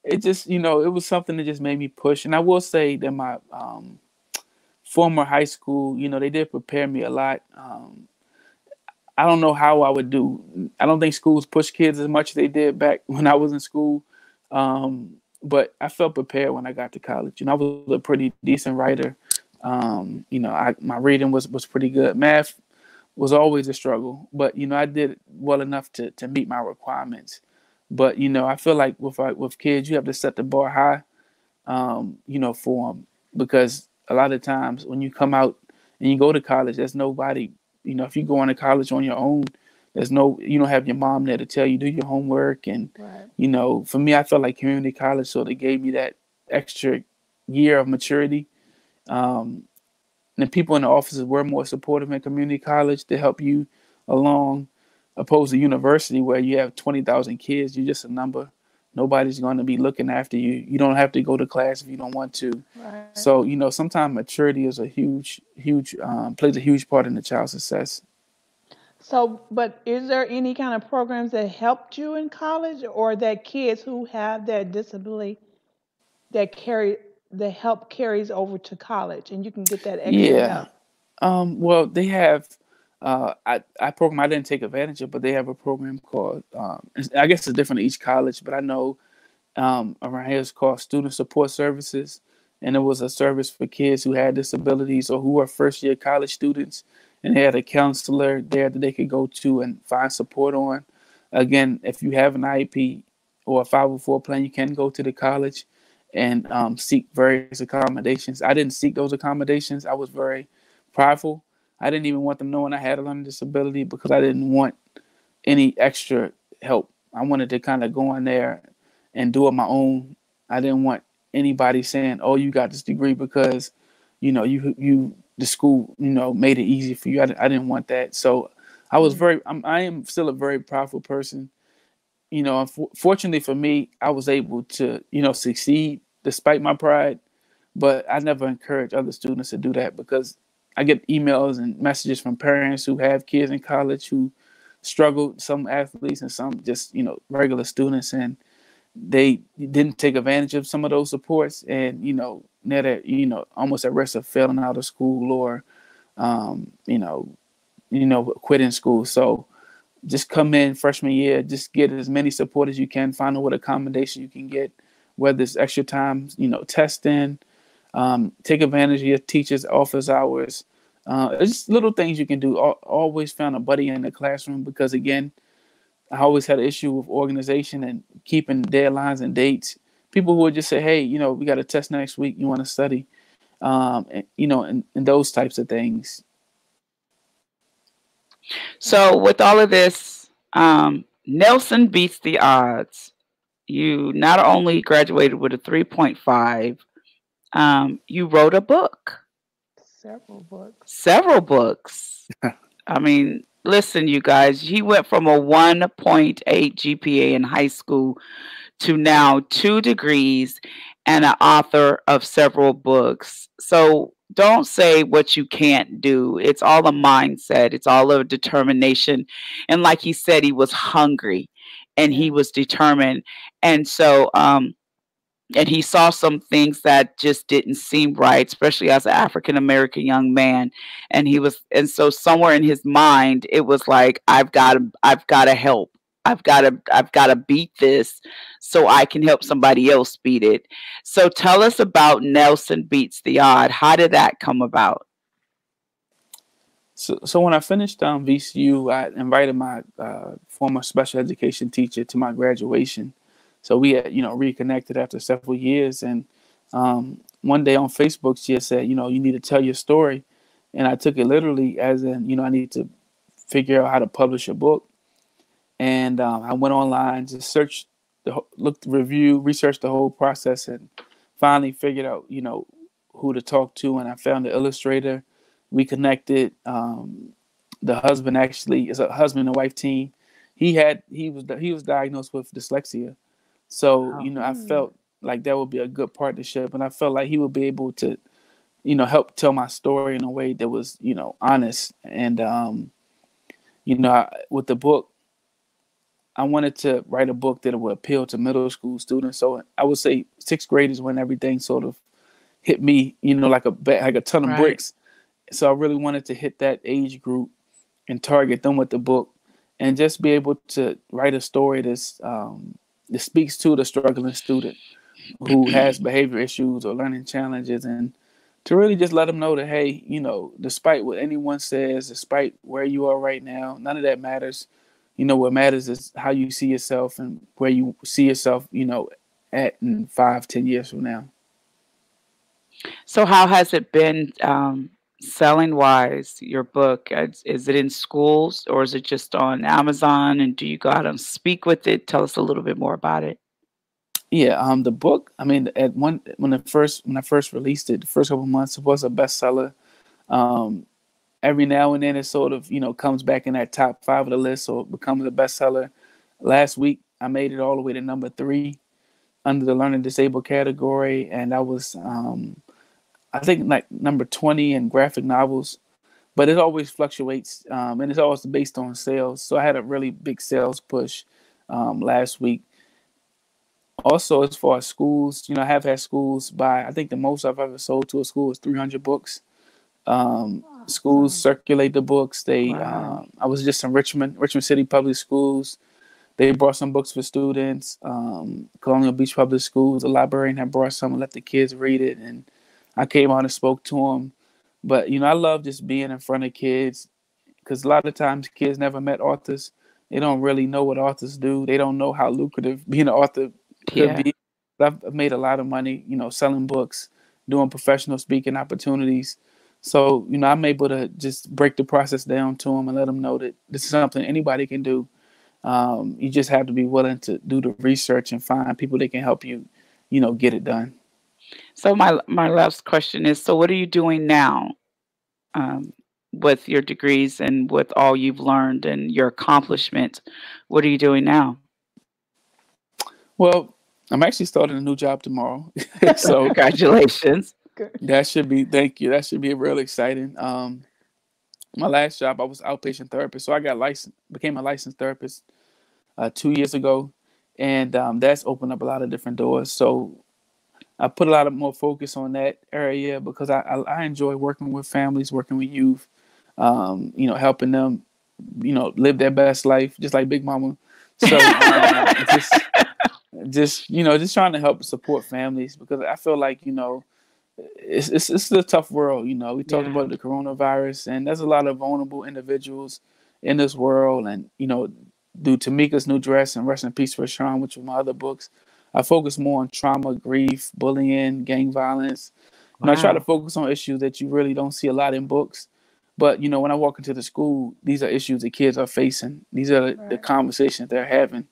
it just you know it was something that just made me push. And I will say that my um, former high school, you know, they did prepare me a lot. Um, I don't know how I would do. I don't think schools push kids as much as they did back when I was in school. Um, but I felt prepared when I got to college. You know, I was a pretty decent writer Um, you know, I my reading was was pretty good. Math was always a struggle, but you know, I did well enough to to meet my requirements. But you know, I feel like with with kids, you have to set the bar high. Um, you know, for them because a lot of times when you come out and you go to college, there's nobody. You know, if you go on to college on your own, there's no you don't have your mom there to tell you do your homework. And Right. you know for me i felt like community college sort of gave me that extra year of maturity. Um, and the people in the offices were more supportive in community college to help you along opposed to university where you have 20000 kids you're just a number nobody's going to be looking after you you don't have to go to class if you don't want to Right. so you know sometimes maturity is a huge huge um, plays a huge part in the child's success So, but is there any kind of programs that helped you in college or that kids who have that disability that carry the help carries over to college and you can get that extra Yeah. help? Um, well, they have. Uh, I I program I didn't take advantage of, but they have a program called. Um, I guess it's different at each college, but I know um, around here it's called Student Support Services, and it was a service for kids who had disabilities or who are first year college students, and they had a counselor there that they could go to and find support on. Again, if you have an IEP or a 504 plan, you can go to the college and um, seek various accommodations. I didn't seek those accommodations. I was very prideful. I didn't even want them knowing I had a learning disability because I didn't want any extra help. I wanted to kind of go in there and do it my own. I didn't want anybody saying, "Oh, you got this degree because you know you you the school you know made it easy for you." I, I didn't want that. So I was very I'm, I am still a very prideful person. You know, fortunately for me, I was able to you know succeed despite my pride. But I never encourage other students to do that because I get emails and messages from parents who have kids in college who struggled, some athletes and some just, you know, regular students and they didn't take advantage of some of those supports and, you know, they're at, you know, almost at risk of failing out of school or um, you know, you know, quitting school. So just come in freshman year, just get as many support as you can, find out what accommodation you can get, whether it's extra time, you know, testing, um, take advantage of your teachers' office hours. Uh, just little things you can do. Al- Always found a buddy in the classroom because again, I always had an issue with organization and keeping deadlines and dates. People who would just say, "Hey, you know, we got a test next week. You want to study?" Um, and, you know, and, and those types of things. So, with all of this, um, Nelson beats the odds. You not only graduated with a 3.5, um, you wrote a book, Several books. several books. I mean, listen, you guys, he went from a 1.8 GPA in high school to now two degrees and an author of several books. So don't say what you can't do. It's all a mindset, it's all a determination. And like he said, he was hungry and he was determined. And so, um, and he saw some things that just didn't seem right, especially as an African American young man. And he was, and so somewhere in his mind, it was like, I've got to, I've got to help. I've got to, I've got to beat this so I can help somebody else beat it. So tell us about Nelson Beats the Odd. How did that come about? So, so when I finished um, VCU, I invited my uh, former special education teacher to my graduation. So we had, you know, reconnected after several years. And um, one day on Facebook, she had said, you know, you need to tell your story. And I took it literally as in, you know, I need to figure out how to publish a book. And um, I went online, just searched, the, looked, review, researched the whole process, and finally figured out, you know, who to talk to. And I found the illustrator. We connected. Um, the husband actually is a husband and wife team. He had he was he was diagnosed with dyslexia, so you know I felt like that would be a good partnership, and I felt like he would be able to, you know, help tell my story in a way that was you know honest and um, you know I, with the book. I wanted to write a book that would appeal to middle school students. So I would say sixth grade is when everything sort of hit me, you know, like a like a ton of Right. bricks. So I really wanted to hit that age group and target them with the book, and just be able to write a story that's um, that speaks to the struggling student who has behavior issues or learning challenges, and to really just let them know that hey, you know, despite what anyone says, despite where you are right now, none of that matters. You know, what matters is how you see yourself and where you see yourself, you know, at in five, ten years from now. So, how has it been um, selling wise? Your book is, is it in schools or is it just on Amazon? And do you go out and speak with it? Tell us a little bit more about it. Yeah, um, the book. I mean, at one when the first when I first released it, the first couple months, it was a bestseller. Um, every now and then, it sort of you know comes back in that top five of the list, it becomes a bestseller. Last week, I made it all the way to number three under the learning disabled category, and I was um, I think like number twenty in graphic novels. But it always fluctuates, um, and it's always based on sales. So I had a really big sales push um, last week also as far as schools you know i have had schools buy i think the most i've ever sold to a school is 300 books um, schools circulate the books they Wow. um, i was just in richmond richmond city public schools they brought some books for students um, colonial beach public schools the librarian had brought some and let the kids read it and i came out and spoke to them but you know i love just being in front of kids because a lot of times kids never met authors they don't really know what authors do they don't know how lucrative being an author could Yeah. be I've made a lot of money, you know, selling books, doing professional speaking opportunities. So, you know, I'm able to just break the process down to them and let them know that this is something anybody can do. Um, you just have to be willing to do the research and find people that can help you, you know, get it done. So my my last question is: So what are you doing now, um, with your degrees and with all you've learned and your accomplishments? What are you doing now? Well, I'm actually starting a new job tomorrow. so Congratulations. That should be thank you. That should be real exciting. Um my last job I was outpatient therapist. So I got licensed became a licensed therapist uh two years ago. And um that's opened up a lot of different doors. So I put a lot of more focus on that area because I, I, I enjoy working with families, working with youth, um, you know, helping them, you know, live their best life, just like Big Mama. So um, just just you know just trying to help support families because I feel like you know it's it's, it's a tough world. You know, we talked Yeah. about the coronavirus, and there's a lot of vulnerable individuals in this world. And you know, do Tamika's new dress and rest in peace for Sean, which were my other books. I focus more on trauma, grief, bullying, gang violence. And I try to focus on issues that you really don't see a lot in books. But you know, when I walk into the school, these are issues that kids are facing. These are the, the conversations they're having.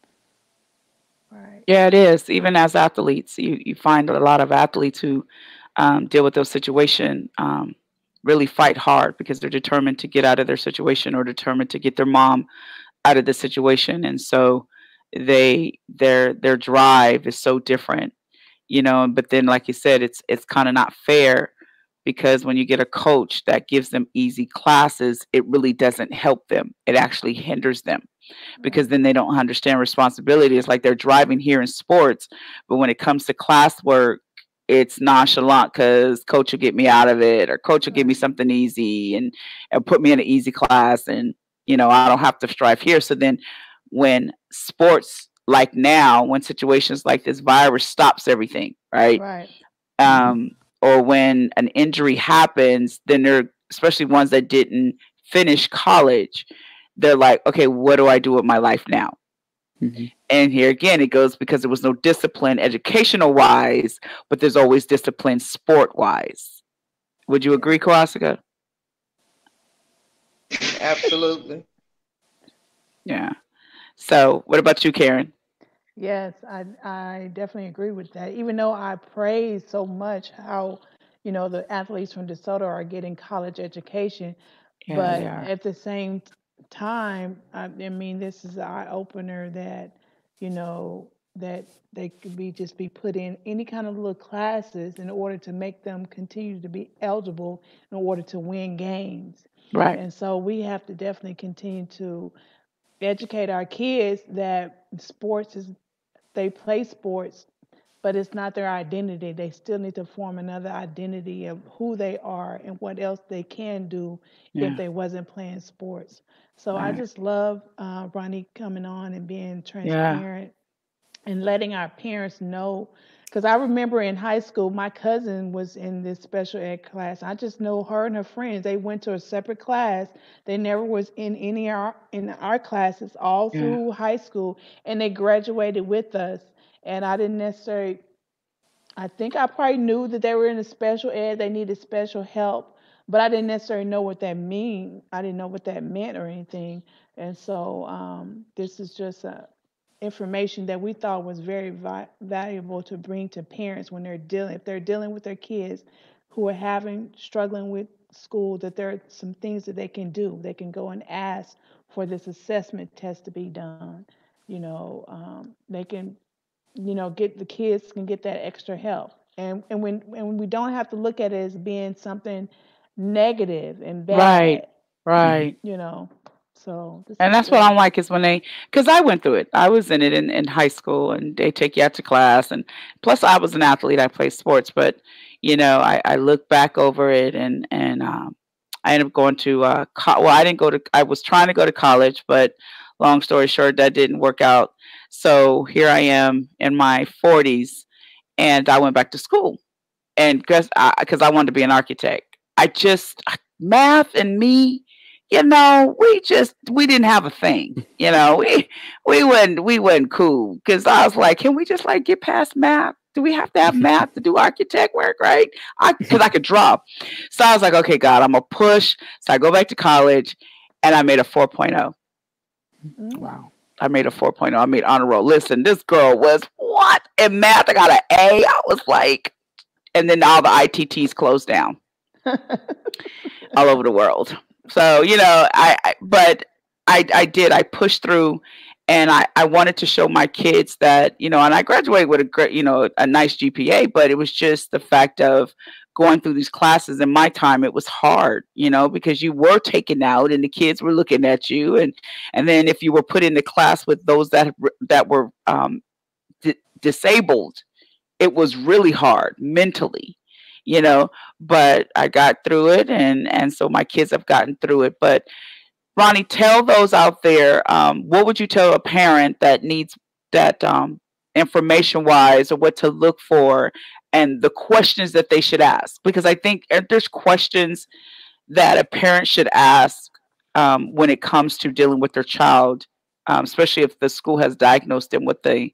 Yeah, it is. Even as athletes, you, you find a lot of athletes who um, deal with those situations um, really fight hard because they're determined to get out of their situation or determined to get their mom out of the situation, and so they their their drive is so different, you know. But then, like you said, it's it's kind of not fair because when you get a coach that gives them easy classes, it really doesn't help them. It actually hinders them because then they don't understand responsibility. It's like they're driving here in sports, but when it comes to classwork, it's nonchalant because coach will get me out of it or coach will give me something easy and, and put me in an easy class and you know I don't have to strive here. So then when sports like now, when situations like this virus stops everything, right? Right. um, or when an injury happens, then they're especially ones that didn't finish college, they're like, okay, what do I do with my life now? And here again, it goes because there was no discipline educational wise, but there's always discipline sport wise. Would you agree, Kawasaka? Absolutely. Yeah. So, what about you, Karen? Yes, I I definitely agree with that. Even though I praise so much how, you know, the athletes from DeSoto are getting college education, Yeah, but at the same time, I, I mean, this is an eye opener that, you know, that they could be just be put in any kind of little classes in order to make them continue to be eligible in order to win games. Right. And so we have to definitely continue to educate our kids that sports is they play sports but it's not their identity. They still need to form another identity of who they are and what else they can do Yeah. if they wasn't playing sports. So i just love uh, ronnie coming on and being transparent and letting our parents know Because I remember in high school, my cousin was in this special ed class. I just know her and her friends. They went to a separate class. They never was in any of our in our classes all Yeah. through high school, and they graduated with us. And I didn't necessarily. I think I probably knew that they were in a special ed. They needed special help, but I didn't necessarily know what that mean. I didn't know what that meant or anything. And so um, this is just a information that we thought was very vi- valuable to bring to parents when they're dealing if they're dealing with their kids who are having struggling with school that there are some things that they can do they can go and ask for this assessment test to be done you know um, they can you know get the kids can get that extra help and and when and we don't have to look at it as being something negative and bad Right. Right. you know so this And that's what. I'm like is when they, because I went through it. I was in it in, in high school, and they take you out to class, and plus I was an athlete. I played sports, but you know, I, I look back over it, and and um, I ended up going to uh, co- well, I didn't go to. I was trying to go to college, but long story short, that didn't work out. So here I am in my 40s, and I went back to school, and because I, I wanted to be an architect. I just math and me you know, we just we didn't have a thing. You know, we we wasn't we wasn't cool because I was like, can we just like get past math? Do we have to have math to do architect work, right? I because I could draw. So I was like, okay, God, I'm gonna push. So I go back to college, and I made a 4.0. Mm. Wow. I made a 4.0. I made honor roll. Listen, this girl was what in math? I got an A. I was like, and then all the ITTs closed down all over the world. So you know, I, I but I I did. I pushed through, and I I wanted to show my kids that you know, and I graduated with a great you know a nice GPA, but it was just the fact of going through these classes in my time it was hard you know because you were taken out and the kids were looking at you and and then if you were put in the class with those that that were um, di- disabled it was really hard mentally you know but i got through it and and so my kids have gotten through it. But ronnie tell those out there um, what would you tell a parent that needs that um, information wise or what to look for and the questions that they should ask? Because i think there's questions that a parent should ask um, when it comes to dealing with their child um, especially if the school has diagnosed them with a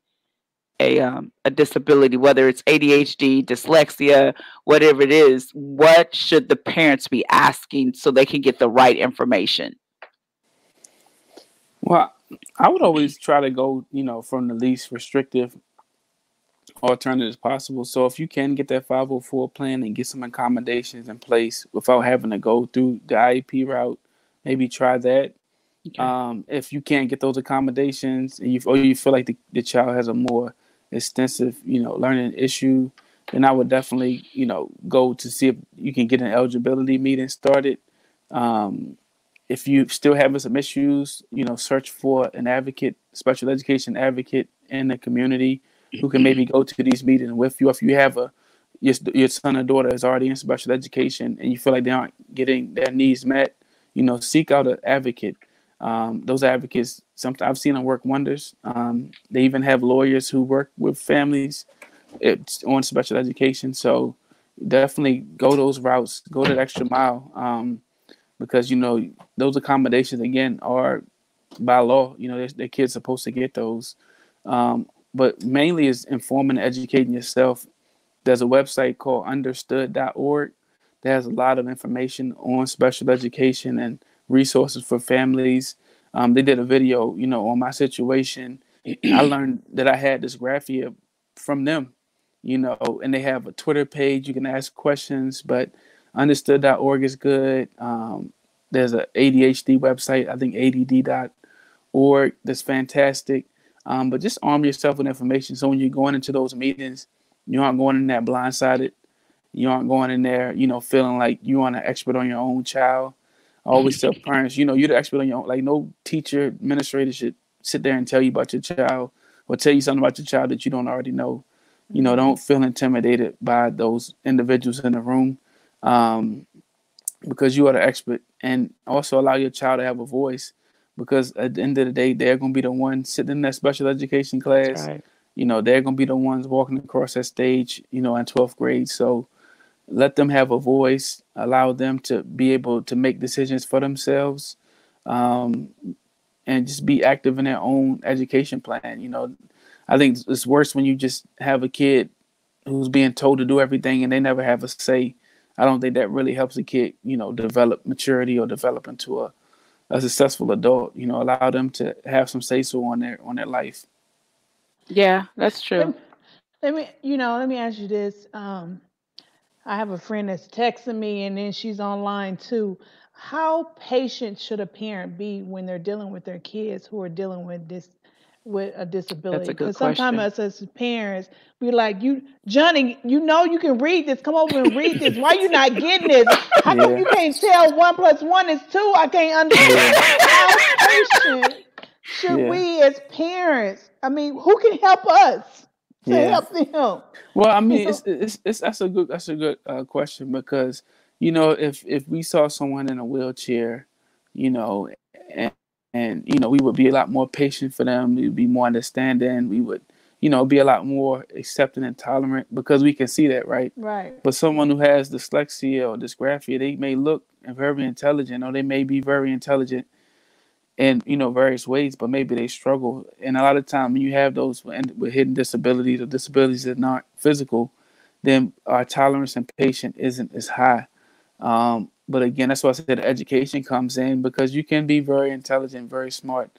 a um, a disability, whether it's ADHD, dyslexia, whatever it is, what should the parents be asking so they can get the right information? Well, I would always try to go, you know, from the least restrictive alternatives possible. So if you can get that 504 plan and get some accommodations in place without having to go through the IEP route, maybe try that. Um, if you can't get those accommodations and you or you feel like the, the child has a more extensive, you know, learning issue, then I would definitely, you know, go to see if you can get an eligibility meeting started. Um, if you still having some issues, you know, search for an advocate, special education advocate in the community who can maybe go to these meetings with you. If you have a your, your son or daughter is already in special education and you feel like they aren't getting their needs met, you know, seek out an advocate. Um, those advocates, sometimes I've seen them work wonders. Um, they even have lawyers who work with families it's on special education. So definitely go those routes, go the extra mile. Um, because you know those accommodations again are by law. You know, the kids supposed to get those. Um, but mainly is informing and educating yourself. There's a website called understood.org that has a lot of information on special education and resources for families. Um, they did a video, you know, on my situation. I learned that I had dysgraphia from them, you know, and they have a Twitter page. You can ask questions, but understood.org is good. Um, there's a ADHD website, I think ADD.org, that's fantastic. Um, but just arm yourself with information. So when you're going into those meetings, you aren't going in there blindsided. You aren't going in there, you know, feeling like you are an expert on your own child. I always tell parents, you know, you're the expert on your own. Like no teacher, administrator should sit there and tell you about your child or tell you something about your child that you don't already know. You know, don't feel intimidated by those individuals in the room um, because you are the expert. And also allow your child to have a voice because at the end of the day, they're going to be the one sitting in that special education class. right. you know, they're gonna be the ones walking across that stage, you know, in 12th grade. So let them have a voice, allow them to be able to make decisions for themselves, um, and just be active in their own education plan. You know, I think it's worse when you just have a kid who's being told to do everything and they never have a say. I don't think that really helps a kid, you know, develop maturity or develop into a, a successful adult. You know, allow them to have some say so on their on their life. Yeah, that's true. Let me, you know, let me ask you this. Um, I have a friend that's texting me, and then she's online too. How patient should a parent be when they're dealing with their kids who are dealing with this with a disability? Because sometimes us as parents, we like you, Johnny. You know you can read this. Come over and read this. Why you not getting this? How come you can't tell one plus one is two? I can't understand. How patient should Yeah. we as parents? I mean, who can help us Yeah. Well, I mean, it's, it's it's that's a good that's a good uh, question because you know if if we saw someone in a wheelchair, you know, and and you know we would be a lot more patient for them. We'd be more understanding. We would you know be a lot more accepting and tolerant because we can see that, right? Right. But someone who has dyslexia or dysgraphia, they may look very intelligent or they may be very intelligent in you know various ways, but maybe they struggle. And a lot of time when you have those with hidden disabilities or disabilities that aren't physical, then our tolerance and patience isn't as high. Um, but again, that's why I said education comes in because you can be very intelligent, very smart,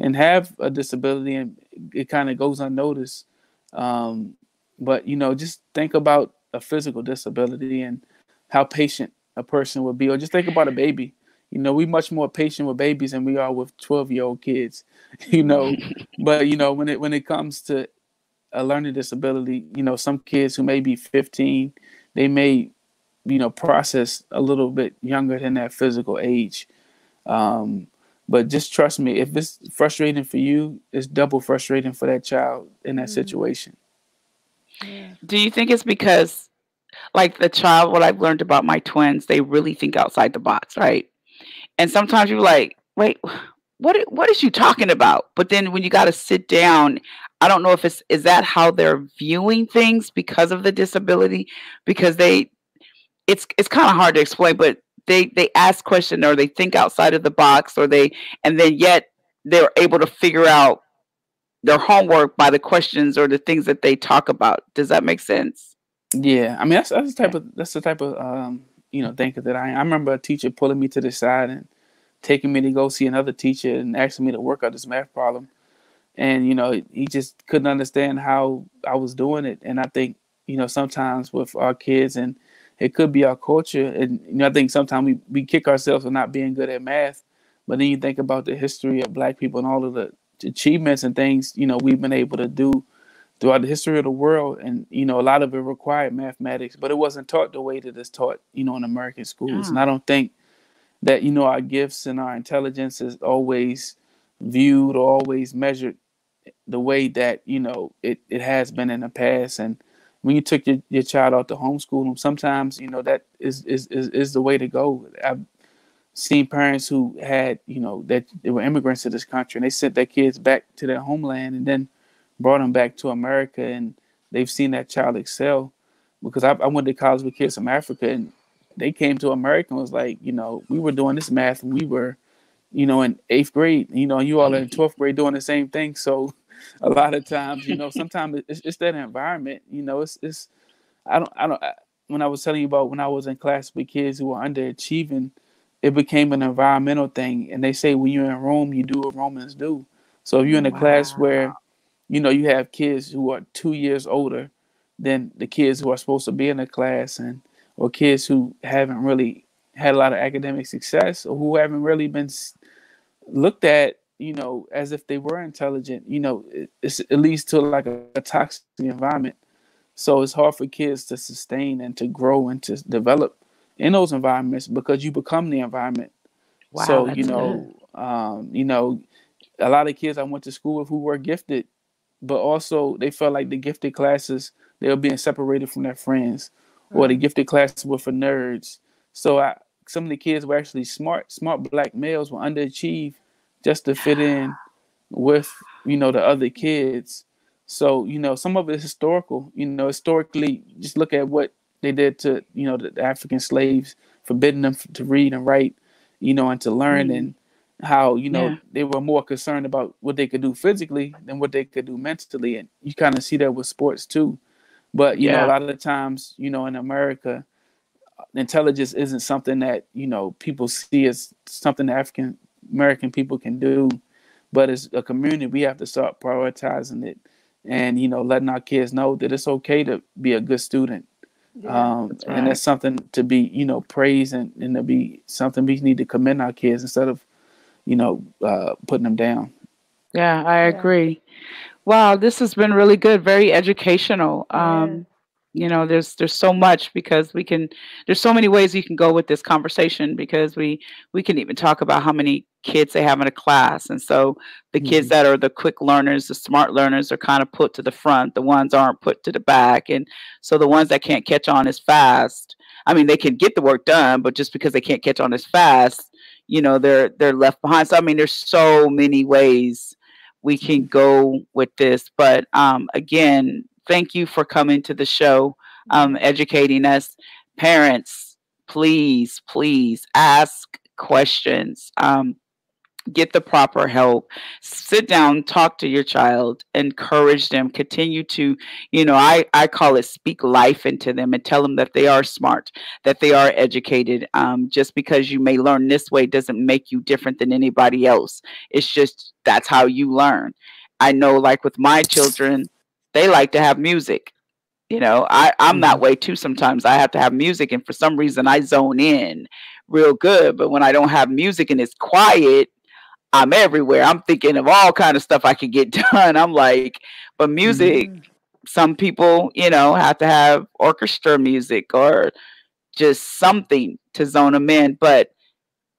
and have a disability, and it kind of goes unnoticed. Um, but you know, just think about a physical disability and how patient a person would be, or just think about a baby. You know, we much more patient with babies than we are with twelve year old kids. You know, but you know when it when it comes to a learning disability, you know, some kids who may be fifteen, they may, you know, process a little bit younger than that physical age. Um, but just trust me, if it's frustrating for you, it's double frustrating for that child in that situation. Do you think it's because, like the child, what I've learned about my twins, they really think outside the box, right? And sometimes you're like, wait, what? What is you talking about? But then when you got to sit down, I don't know if it's is that how they're viewing things because of the disability, because they, it's it's kind of hard to explain, but they they ask questions or they think outside of the box or they and then yet they're able to figure out their homework by the questions or the things that they talk about. Does that make sense? Yeah, I mean that's that's the type of that's the type of um, you know thinker that I. I remember a teacher pulling me to the side and taking me to go see another teacher and asking me to work out this math problem, and you know he just couldn't understand how I was doing it. And I think you know sometimes with our kids and it could be our culture, and you know I think sometimes we we kick ourselves for not being good at math, but then you think about the history of Black people and all of the achievements and things you know we've been able to do throughout the history of the world. And you know a lot of it required mathematics but it wasn't taught the way that it's taught you know in american schools. And ah. i don't think that you know our gifts and our intelligence is always viewed or always measured the way that you know it, it has been in the past. And when you took your, your child out to homeschool them sometimes you know that is, is is is the way to go. I've seen parents who had you know that they were immigrants to this country and they sent their kids back to their homeland and then brought them back to America and they've seen that child excel. Because I, I went to college with kids from Africa and they came to America and was like, you know, we were doing this math and we were, you know, in eighth grade, you know, you all are in 12th grade doing the same thing. So a lot of times, you know, sometimes it's, it's that environment, you know, it's, it's, I don't, I don't, I, when I was telling you about when I was in class with kids who were underachieving, it became an environmental thing. And they say when you're in Rome, you do what Romans do. So if you're in a class where, you know, you have kids who are two years older than the kids who are supposed to be in the class and or kids who haven't really had a lot of academic success or who haven't really been looked at, you know, as if they were intelligent, you know, it, it's, it leads to like a, a toxic environment. So it's hard for kids to sustain and to grow and to develop in those environments because you become the environment. Wow, so you know, um, you know, a lot of kids I went to school with who were gifted, but also they felt like the gifted classes they were being separated from their friends, or the gifted classes were for nerds. So I, some of the kids were actually smart, smart black males were underachieved just to fit in with you know the other kids. So you know, some of it is historical. You know, historically, just look at what they did to you know the, African slaves, forbidding them to read and write, you know, and to learn, Mm. and how you know Yeah. they were more concerned about what they could do physically than what they could do mentally, and you kind of see that with sports too. But you know, a lot of the times, you know, in America, intelligence isn't something that you know people see as something African American people can do, but as a community, we have to start prioritizing it, and you know, letting our kids know that it's okay to be a good student. um, that's and right. that's something to be, you know, praised and, and to be something we need to commend our kids instead of, you know, uh, putting them down. Yeah, I agree. Wow, this has been really good, very educational. Um, you know, there's there's so much because we can there's so many ways you can go with this conversation because we we can even talk about how many kids they have in a class. And so the kids that are the quick learners, the smart learners are kind of put to the front, the ones aren't put to the back. And so the ones that can't catch on as fast, I mean, they can get the work done, but just because they can't catch on as fast, you know, they're they're left behind. So I mean, there's so many ways we can go with this. But um, again, thank you for coming to the show, um, educating us. Parents, please, please ask questions. Um, get the proper help. Sit down, talk to your child, encourage them, continue to, you know, I, I call it speak life into them and tell them that they are smart, that they are educated. Um, just because you may learn this way doesn't make you different than anybody else. It's just that's how you learn. I know, like with my children, they like to have music. You know, I, I'm that way too sometimes. I have to have music, and for some reason, I zone in real good. But when I don't have music and it's quiet, I'm everywhere. I'm thinking of all kind of stuff I could get done. I'm like, but music, some people, you know, have to have orchestra music or just something to zone them in. But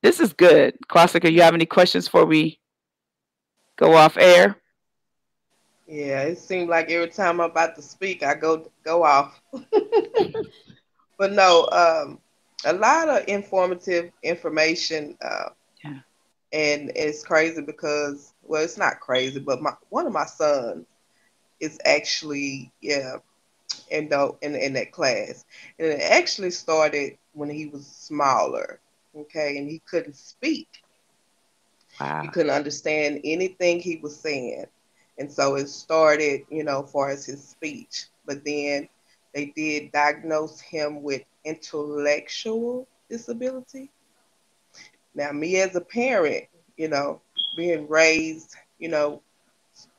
this is good. Classica, you have any questions before we go off air? Yeah, it seemed like every time I'm about to speak, I go go off. but no, um, a lot of informative information. Uh, yeah. And it's crazy because, well, it's not crazy, but my one of my sons is actually, yeah, in the in, in that class, and it actually started when he was smaller, okay, and he couldn't speak. Wow. He couldn't understand anything he was saying. And so it started, you know, far as his speech. But then they did diagnose him with intellectual disability. Now, me as a parent, you know, being raised, you know,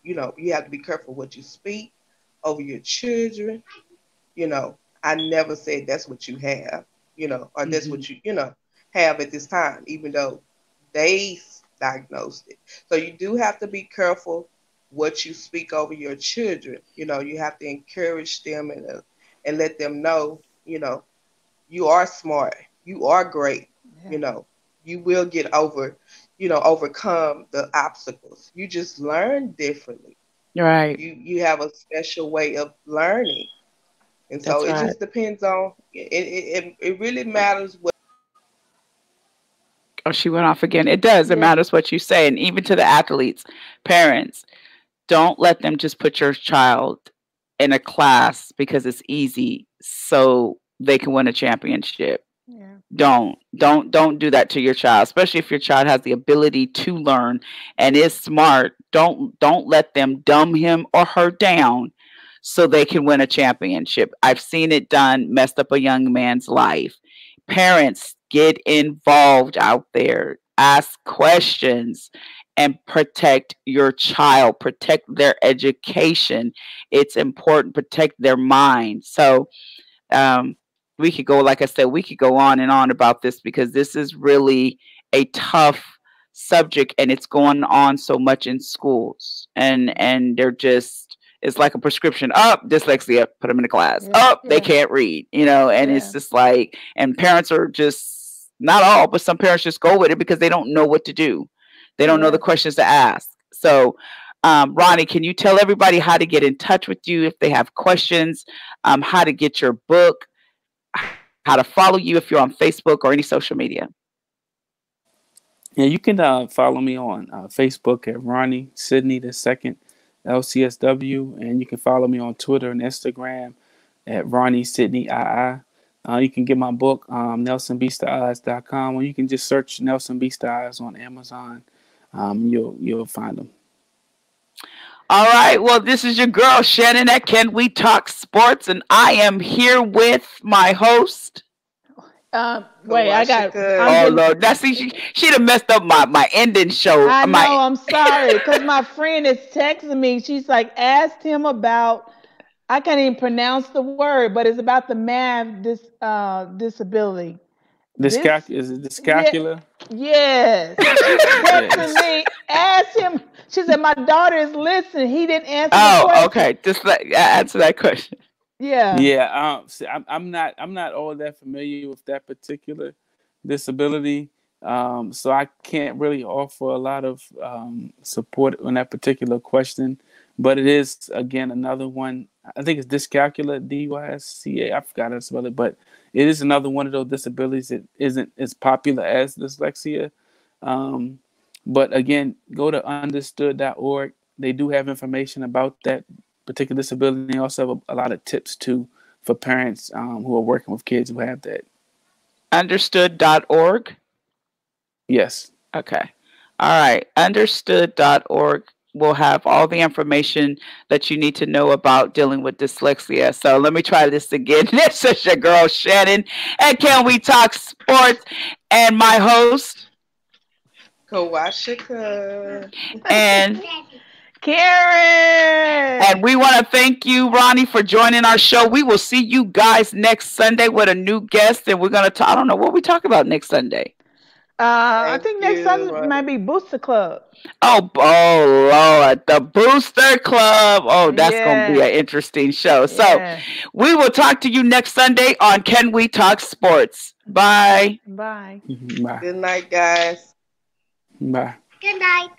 you know, you have to be careful what you speak over your children. You know, I never said that's what you have, you know, or that's what you, you know, have at this time, even though they diagnosed it. So you do have to be careful what you speak over your children. You know, you have to encourage them and uh, and let them know, you know, you are smart, you are great. You know, you will get over, you know, overcome the obstacles. You just learn differently. Right. You you have a special way of learning, and so That's it right. just depends on. It, it it it really matters what. Oh, she went off again. It does. It matters what you say. And even to the athletes, parents, don't let them just put your child in a class because it's easy so they can win a championship. Don't don't don't do that to your child, especially if your child has the ability to learn and is smart. Don't don't let them dumb him or her down so they can win a championship. I've seen it done, messed up a young man's life. Parents, get involved out there, ask questions, and protect your child, protect their education. It's important, protect their mind. So, um, we could go, like I said, we could go on and on about this because this is really a tough subject and it's going on so much in schools. And and they're just it's like a prescription. Up dyslexia put them in a class. Up they can't read you know and it's just like and parents are just not all but some parents just go with it because they don't know what to do. They don't know the questions to ask. So um, ronnie can you tell everybody how to get in touch with you if they have questions? Um, how to get your book how to follow you if you're on facebook or any social media Yeah, you can uh, follow me on uh, Facebook at Ronnie Sidney the second, LCSW, and you can follow me on Twitter and Instagram at Ronnie Sidney II. Uh, you can get my book, um, NelsonBeatsTheOdds.com, or you can just search Nelson Beast Eyes on Amazon. Um, you'll you'll find them. All right. Well, this is your girl Shannon at Can We Talk Sports, and I am here with my host. Um, wait, I got. Oh I'm Lord, now see, she she'd have messed up my my ending show. I my, know. I'm sorry because my friend is texting me. She's like, asked him about. I can't even pronounce the word, but it's about the math dis uh disability. This, This- is it dyscalculia? Yes. She texted me. Asked him. She said, "My daughter is listening." He didn't answer. the oh, question. okay. Just let, answer that question. Yeah. Yeah, um, see, I'm, I'm not I'm not all that familiar with that particular disability, um, so I can't really offer a lot of um, support on that particular question. But it is again another one. I think it's dyscalculia, D Y S C A. I forgot how to spell it, but it is another one of those disabilities that isn't as popular as dyslexia. Um, but again, go to understood.org. They do have information about that particular disability. They also have a, a lot of tips too for parents um, who are working with kids who have that. Understood.org. Yes. Okay. All right. Understood.org will have all the information that you need to know about dealing with dyslexia. So let me try this again. This is your girl Shannon, and Can We Talk Sports? And my host, Kawashika. and Karen. and we want to thank you, Ronnie, for joining our show. We will see you guys next Sunday with a new guest, and we're gonna talk. I don't know what we talk about next Sunday. Uh, I think next Sunday might be Booster Club. Oh, oh Lord, the Booster Club. Oh, that's gonna be an interesting show. So Yeah. we will talk to you next Sunday on Can We Talk Sports. Bye. Bye. Bye. Good night, guys. Bye. Good night.